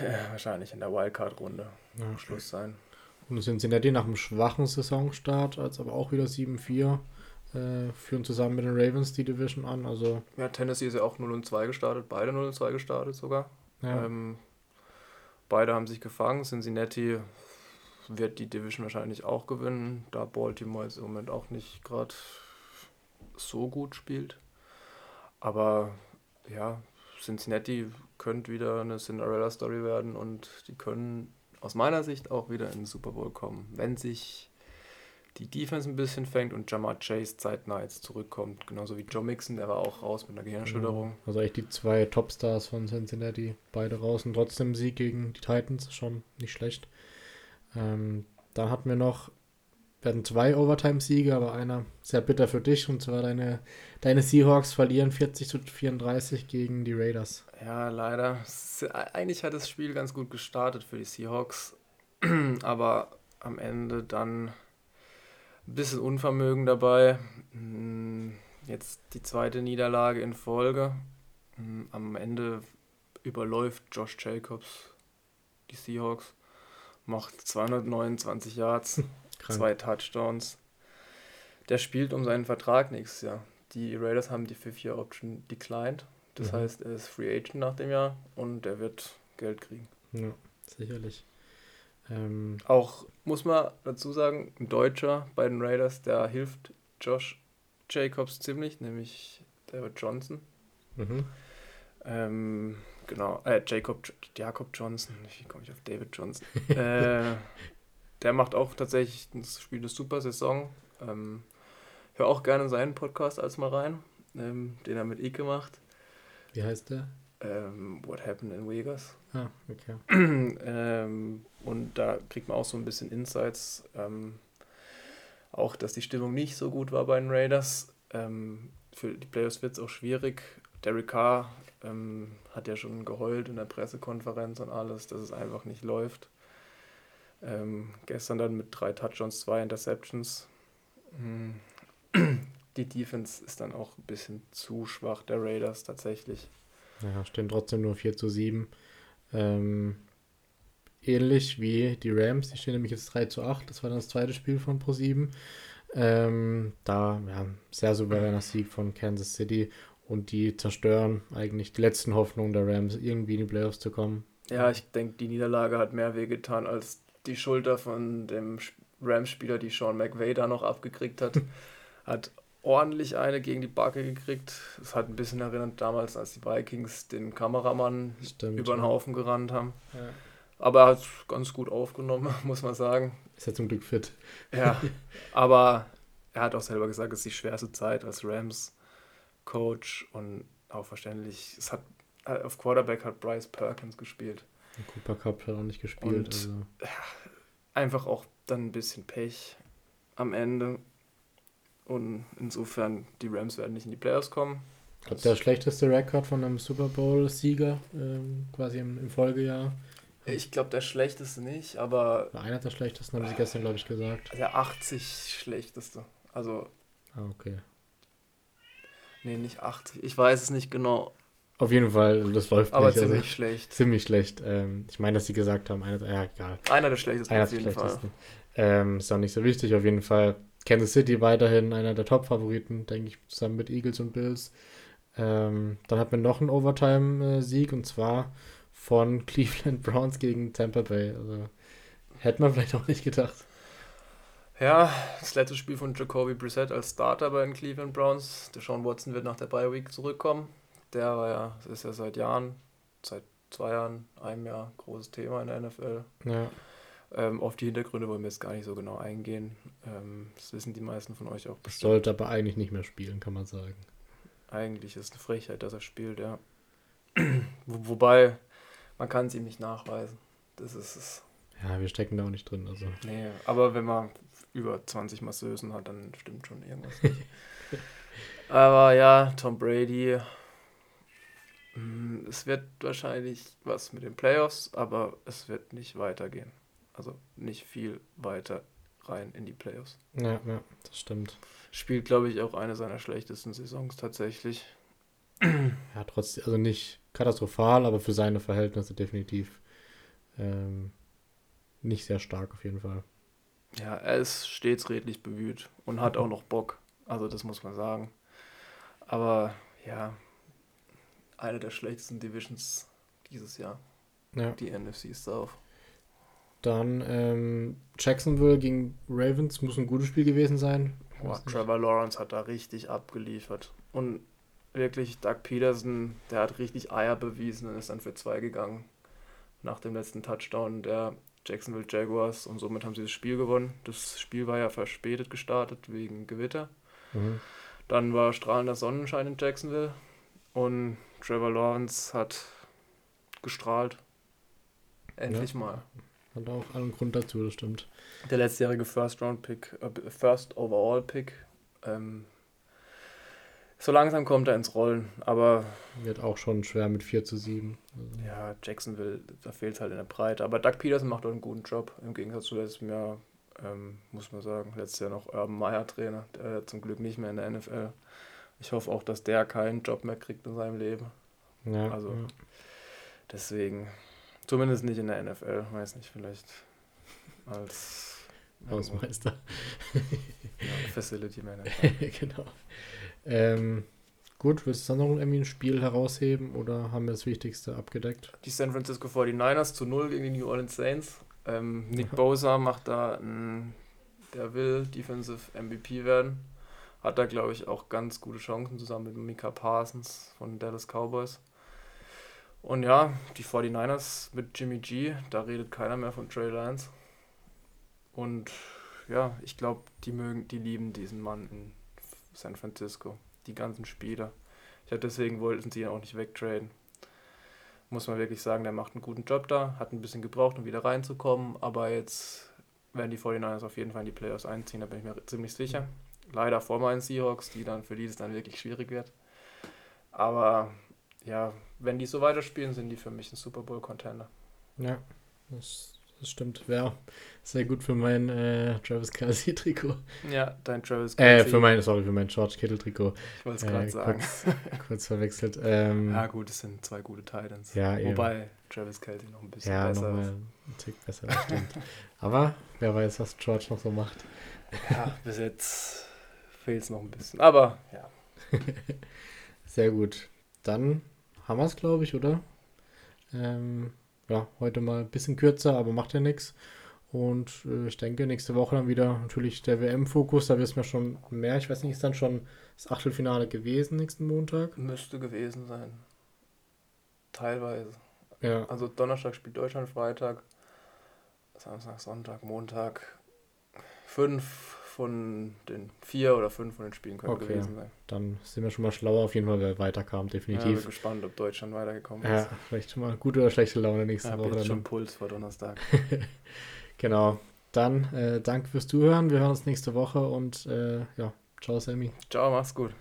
S2: [clears throat] wahrscheinlich in der Wildcard-Runde ja, Schluss sein.
S1: Und Cincinnati nach einem schwachen Saisonstart, als aber auch wieder 7-4, äh, führen zusammen mit den Ravens die Division an. Also
S2: ja, Tennessee ist ja auch 0 2 gestartet, beide 0 2 gestartet sogar. Ja. Ähm, beide haben sich gefangen. Cincinnati wird die Division wahrscheinlich auch gewinnen, da Baltimore jetzt im Moment auch nicht gerade so gut spielt. Aber ja, Cincinnati könnte wieder eine Cinderella-Story werden und die können aus meiner Sicht auch wieder in den Super Bowl kommen, wenn sich die Defense ein bisschen fängt und Jamar Chase zeitnah jetzt zurückkommt. Genauso wie Joe Mixon, der war auch raus mit einer Gehirnerschütterung.
S1: Also echt die zwei Topstars von Cincinnati, beide raus und trotzdem Sieg gegen die Titans, schon nicht schlecht. Ähm, dann hatten wir noch, wir hatten zwei Overtime-Siege, aber einer sehr bitter für dich und zwar deine, deine Seahawks verlieren 40 zu 34 gegen die Raiders.
S2: Ja, leider. Eigentlich hat das Spiel ganz gut gestartet für die Seahawks, [clears throat] aber am Ende dann ein bisschen Unvermögen dabei. Hm, jetzt die zweite Niederlage in Folge. Hm, am Ende überläuft Josh Jacobs die Seahawks, macht 229 Yards, Krank. zwei Touchdowns. Der spielt um seinen Vertrag nächstes Jahr. Die Raiders haben die Fifth-Year-Option declined. Das mhm. heißt, er ist Free Agent nach dem Jahr und er wird Geld kriegen.
S1: Ja, sicherlich. Ähm,
S2: Auch muss man dazu sagen, ein Deutscher bei den Raiders, der hilft Josh Jacobs ziemlich, nämlich David Johnson. Mhm. Ähm, genau, äh, Jacob, Jacob Johnson, wie komme ich auf David Johnson? [laughs] äh, der macht auch tatsächlich das Spiel eine super Saison. Ähm, hör auch gerne seinen Podcast als mal rein, ähm, den er mit Ike macht.
S1: Wie heißt der?
S2: Ähm, What Happened in Vegas.
S1: Ah, okay. [clears throat]
S2: ähm, und da kriegt man auch so ein bisschen Insights. Ähm, auch, dass die Stimmung nicht so gut war bei den Raiders. Ähm, für die Playoffs wird es auch schwierig. Derek Carr ähm, hat ja schon geheult in der Pressekonferenz und alles, dass es einfach nicht läuft. Gestern dann mit drei Touchdowns, zwei Interceptions. [clears throat] Die Defense ist dann auch ein bisschen zu schwach der Raiders tatsächlich.
S1: Ja, stehen trotzdem nur 4 zu 7. Ähm, ähnlich wie die Rams, die stehen nämlich jetzt 3 zu 8. Das war dann das zweite Spiel von Pro 7. Ähm, da, ja, sehr souveräner Sieg von Kansas City und die zerstören eigentlich die letzten Hoffnungen der Rams, irgendwie in die Playoffs zu kommen.
S2: Ja, ich denke, die Niederlage hat mehr wehgetan als die Schulter von dem Rams-Spieler, die Sean McVay da noch abgekriegt hat. [laughs] hat ordentlich eine gegen die Backe gekriegt. Es hat ein bisschen erinnert damals, als die Vikings den Kameramann Stimmt, über den Haufen gerannt haben. Ja. Aber er hat es ganz gut aufgenommen, [laughs] muss man sagen.
S1: Ist ja zum Glück fit.
S2: Ja, [laughs] aber er hat auch selber gesagt, es ist die schwerste Zeit als Rams-Coach und auch verständlich. Es hat, auf Quarterback hat Bryce Perkins gespielt.
S1: Cooper Cup hat auch nicht gespielt. Und, also.
S2: Einfach auch dann ein bisschen Pech am Ende. Und insofern, die Rams werden nicht in die Playoffs kommen.
S1: Ich glaube, der schlechteste Rekord von einem Super Bowl-Sieger ähm, quasi im, im, Folgejahr.
S2: Ich glaube, der schlechteste nicht, aber.
S1: Einer der schlechtesten, haben sie gestern, glaube ich, gesagt.
S2: Der 80 schlechteste. Also.
S1: Ah, okay.
S2: Nee, nicht 80. Ich weiß es nicht genau.
S1: Auf jeden Fall, das läuft
S2: Aber
S1: nicht.
S2: ziemlich
S1: also,
S2: schlecht.
S1: ziemlich schlecht. Ähm, ich meine, dass sie gesagt haben, einer, ja, egal.
S2: Einer der schlechtesten
S1: Einer
S2: auf
S1: der
S2: jeden Fall.
S1: schlechtesten. Ähm, ist auch nicht so wichtig, auf jeden Fall. Kansas City weiterhin einer der Top-Favoriten, denke ich, zusammen mit Eagles und Bills. Ähm, dann hat man noch einen Overtime-Sieg und zwar von [laughs] Cleveland Browns gegen Tampa Bay. Also hätte man vielleicht auch nicht gedacht.
S2: Ja, das letzte Spiel von Jacoby Brissett als Starter bei den Cleveland Browns. Deshaun Watson wird nach der Bye Week zurückkommen. Der war ja, das ist ja seit Jahren, seit zwei Jahren, einem Jahr großes Thema in der NFL.
S1: Ja,
S2: Ähm, auf die Hintergründe wollen wir jetzt gar nicht so genau eingehen. Ähm, das wissen die meisten von euch auch bestimmt.
S1: sollte aber eigentlich nicht mehr spielen, kann man sagen.
S2: Eigentlich ist es eine Frechheit, dass er spielt, ja. [clears throat] Wo, wobei, man kann es ihm nicht nachweisen. Das ist es.
S1: Ja, wir stecken da auch nicht drin. Also.
S2: Nee, aber wenn man über 20 Masseusen hat, dann stimmt schon irgendwas nicht. [laughs] aber ja, Tom Brady. mm, Es wird wahrscheinlich was mit den Playoffs, aber es wird nicht weitergehen. Also nicht viel weiter rein in die Playoffs.
S1: Ja, ja, das stimmt.
S2: Spielt, glaube ich, auch eine seiner schlechtesten Saisons tatsächlich.
S1: Ja, trotzdem, also nicht katastrophal, aber für seine Verhältnisse definitiv ähm, nicht sehr stark auf jeden Fall.
S2: Ja, er ist stets redlich bemüht und hat auch noch Bock. Also das muss man sagen. Aber ja, eine der schlechtesten Divisions dieses Jahr,
S1: Ja.
S2: die NFC South.
S1: Dann ähm, Jacksonville gegen Ravens muss ein gutes Spiel gewesen sein.
S2: Boah. Trevor Lawrence hat da richtig abgeliefert. Und wirklich, Doug Peterson, der hat richtig Eier bewiesen und ist dann für zwei gegangen. Nach dem letzten Touchdown der Jacksonville Jaguars und somit haben sie das Spiel gewonnen. Das Spiel war ja verspätet gestartet wegen Gewitter.
S1: Mhm.
S2: Dann war strahlender Sonnenschein in Jacksonville und Trevor Lawrence hat gestrahlt. Endlich mal.
S1: Hat auch allen Grund dazu, das stimmt.
S2: Der letztjährige First Round Pick, äh, First Overall Pick. Ähm, so langsam kommt er ins Rollen, aber
S1: Wird auch schon schwer mit 4 zu 7. Also,
S2: ja, Jacksonville, da fehlt es halt in der Breite. Aber Doug Peterson macht dort einen guten Job, im Gegensatz zu letztem Jahr, ähm, muss man sagen. Letztes Jahr noch Urban Meyer Trainer, der zum Glück nicht mehr in der NFL. Ich hoffe auch, dass der keinen Job mehr kriegt in seinem Leben.
S1: ja,
S2: Also-
S1: ja.
S2: Deswegen, zumindest nicht in der NFL, weiß nicht, vielleicht als [laughs]
S1: Hausmeister.
S2: Ja, Facility Manager. [laughs]
S1: genau. Ähm, gut, willst du dann noch irgendwie ein Spiel herausheben oder haben wir das Wichtigste abgedeckt?
S2: Die San Francisco 49ers zu 0 gegen die New Orleans Saints. Ähm, Nick
S1: Ja.
S2: Bosa macht da, einen, der will Defensive MVP werden. Hat da, glaube ich, auch ganz gute Chancen zusammen mit Mika Parsons von den Dallas Cowboys. Und ja, die 49ers mit Jimmy G, da redet keiner mehr von Trey Lance. Und ja, ich glaube, die mögen, die lieben diesen Mann in San Francisco. Die ganzen Spieler. Ich glaube, deswegen wollten sie ihn auch nicht wegtraden muss man wirklich sagen, der macht einen guten Job da, hat ein bisschen gebraucht, um wieder reinzukommen, aber jetzt werden die 49ers auf jeden Fall in die Playoffs einziehen, da bin ich mir ziemlich sicher. Leider vor meinen Seahawks, die dann für die es dann wirklich schwierig wird. Aber ja, wenn die so weiterspielen, sind die für mich ein Super Bowl Contender.
S1: Ja, das, das stimmt. Wäre sehr gut für mein äh, Travis Kelsey Trikot.
S2: Ja, dein Travis
S1: Äh,
S2: Kelce.
S1: für mein, sorry, für mein George Kittle Trikot.
S2: Ich wollte es
S1: Äh,
S2: gerade sagen.
S1: kurz, [laughs] kurz verwechselt. Ähm,
S2: Ja gut, es sind zwei gute Titans.
S1: Ja, eben.
S2: Wobei Travis Kelce noch ein bisschen
S1: ja,
S2: besser
S1: nochmal
S2: ist.
S1: ein Tick besser, das stimmt. Aber wer weiß, was George noch so macht.
S2: Ja, bis jetzt fehlt es noch ein bisschen. Aber ja, [laughs]
S1: Sehr gut. Dann haben wir es, glaube ich, oder? Ähm, ja, heute mal ein bisschen kürzer, aber macht ja nichts. Und äh, ich denke, nächste Woche dann wieder natürlich der WM-Fokus. Da wissen wir schon mehr. Ich weiß nicht, ist dann schon das Achtelfinale gewesen nächsten Montag?
S2: müsste gewesen sein. Teilweise.
S1: Ja,
S2: Also Donnerstag spielt Deutschland, Freitag, Samstag, Sonntag, Montag. Fünf von den vier oder fünf von den Spielen können
S1: Okay.
S2: gewesen sein.
S1: dann sind wir schon mal schlauer auf jeden Fall, wer weiterkam,
S2: Ja, bin
S1: definitiv.
S2: gespannt, ob Deutschland weitergekommen
S1: Ja,
S2: ist.
S1: vielleicht schon mal gute oder schlechte Laune nächste
S2: Ich habe
S1: Woche. Dann.
S2: schon Puls vor Donnerstag. [laughs]
S1: Genau. Dann äh, danke fürs Zuhören. Wir hören uns nächste Woche und äh, ja, ciao Sammy.
S2: Ciao, mach's gut.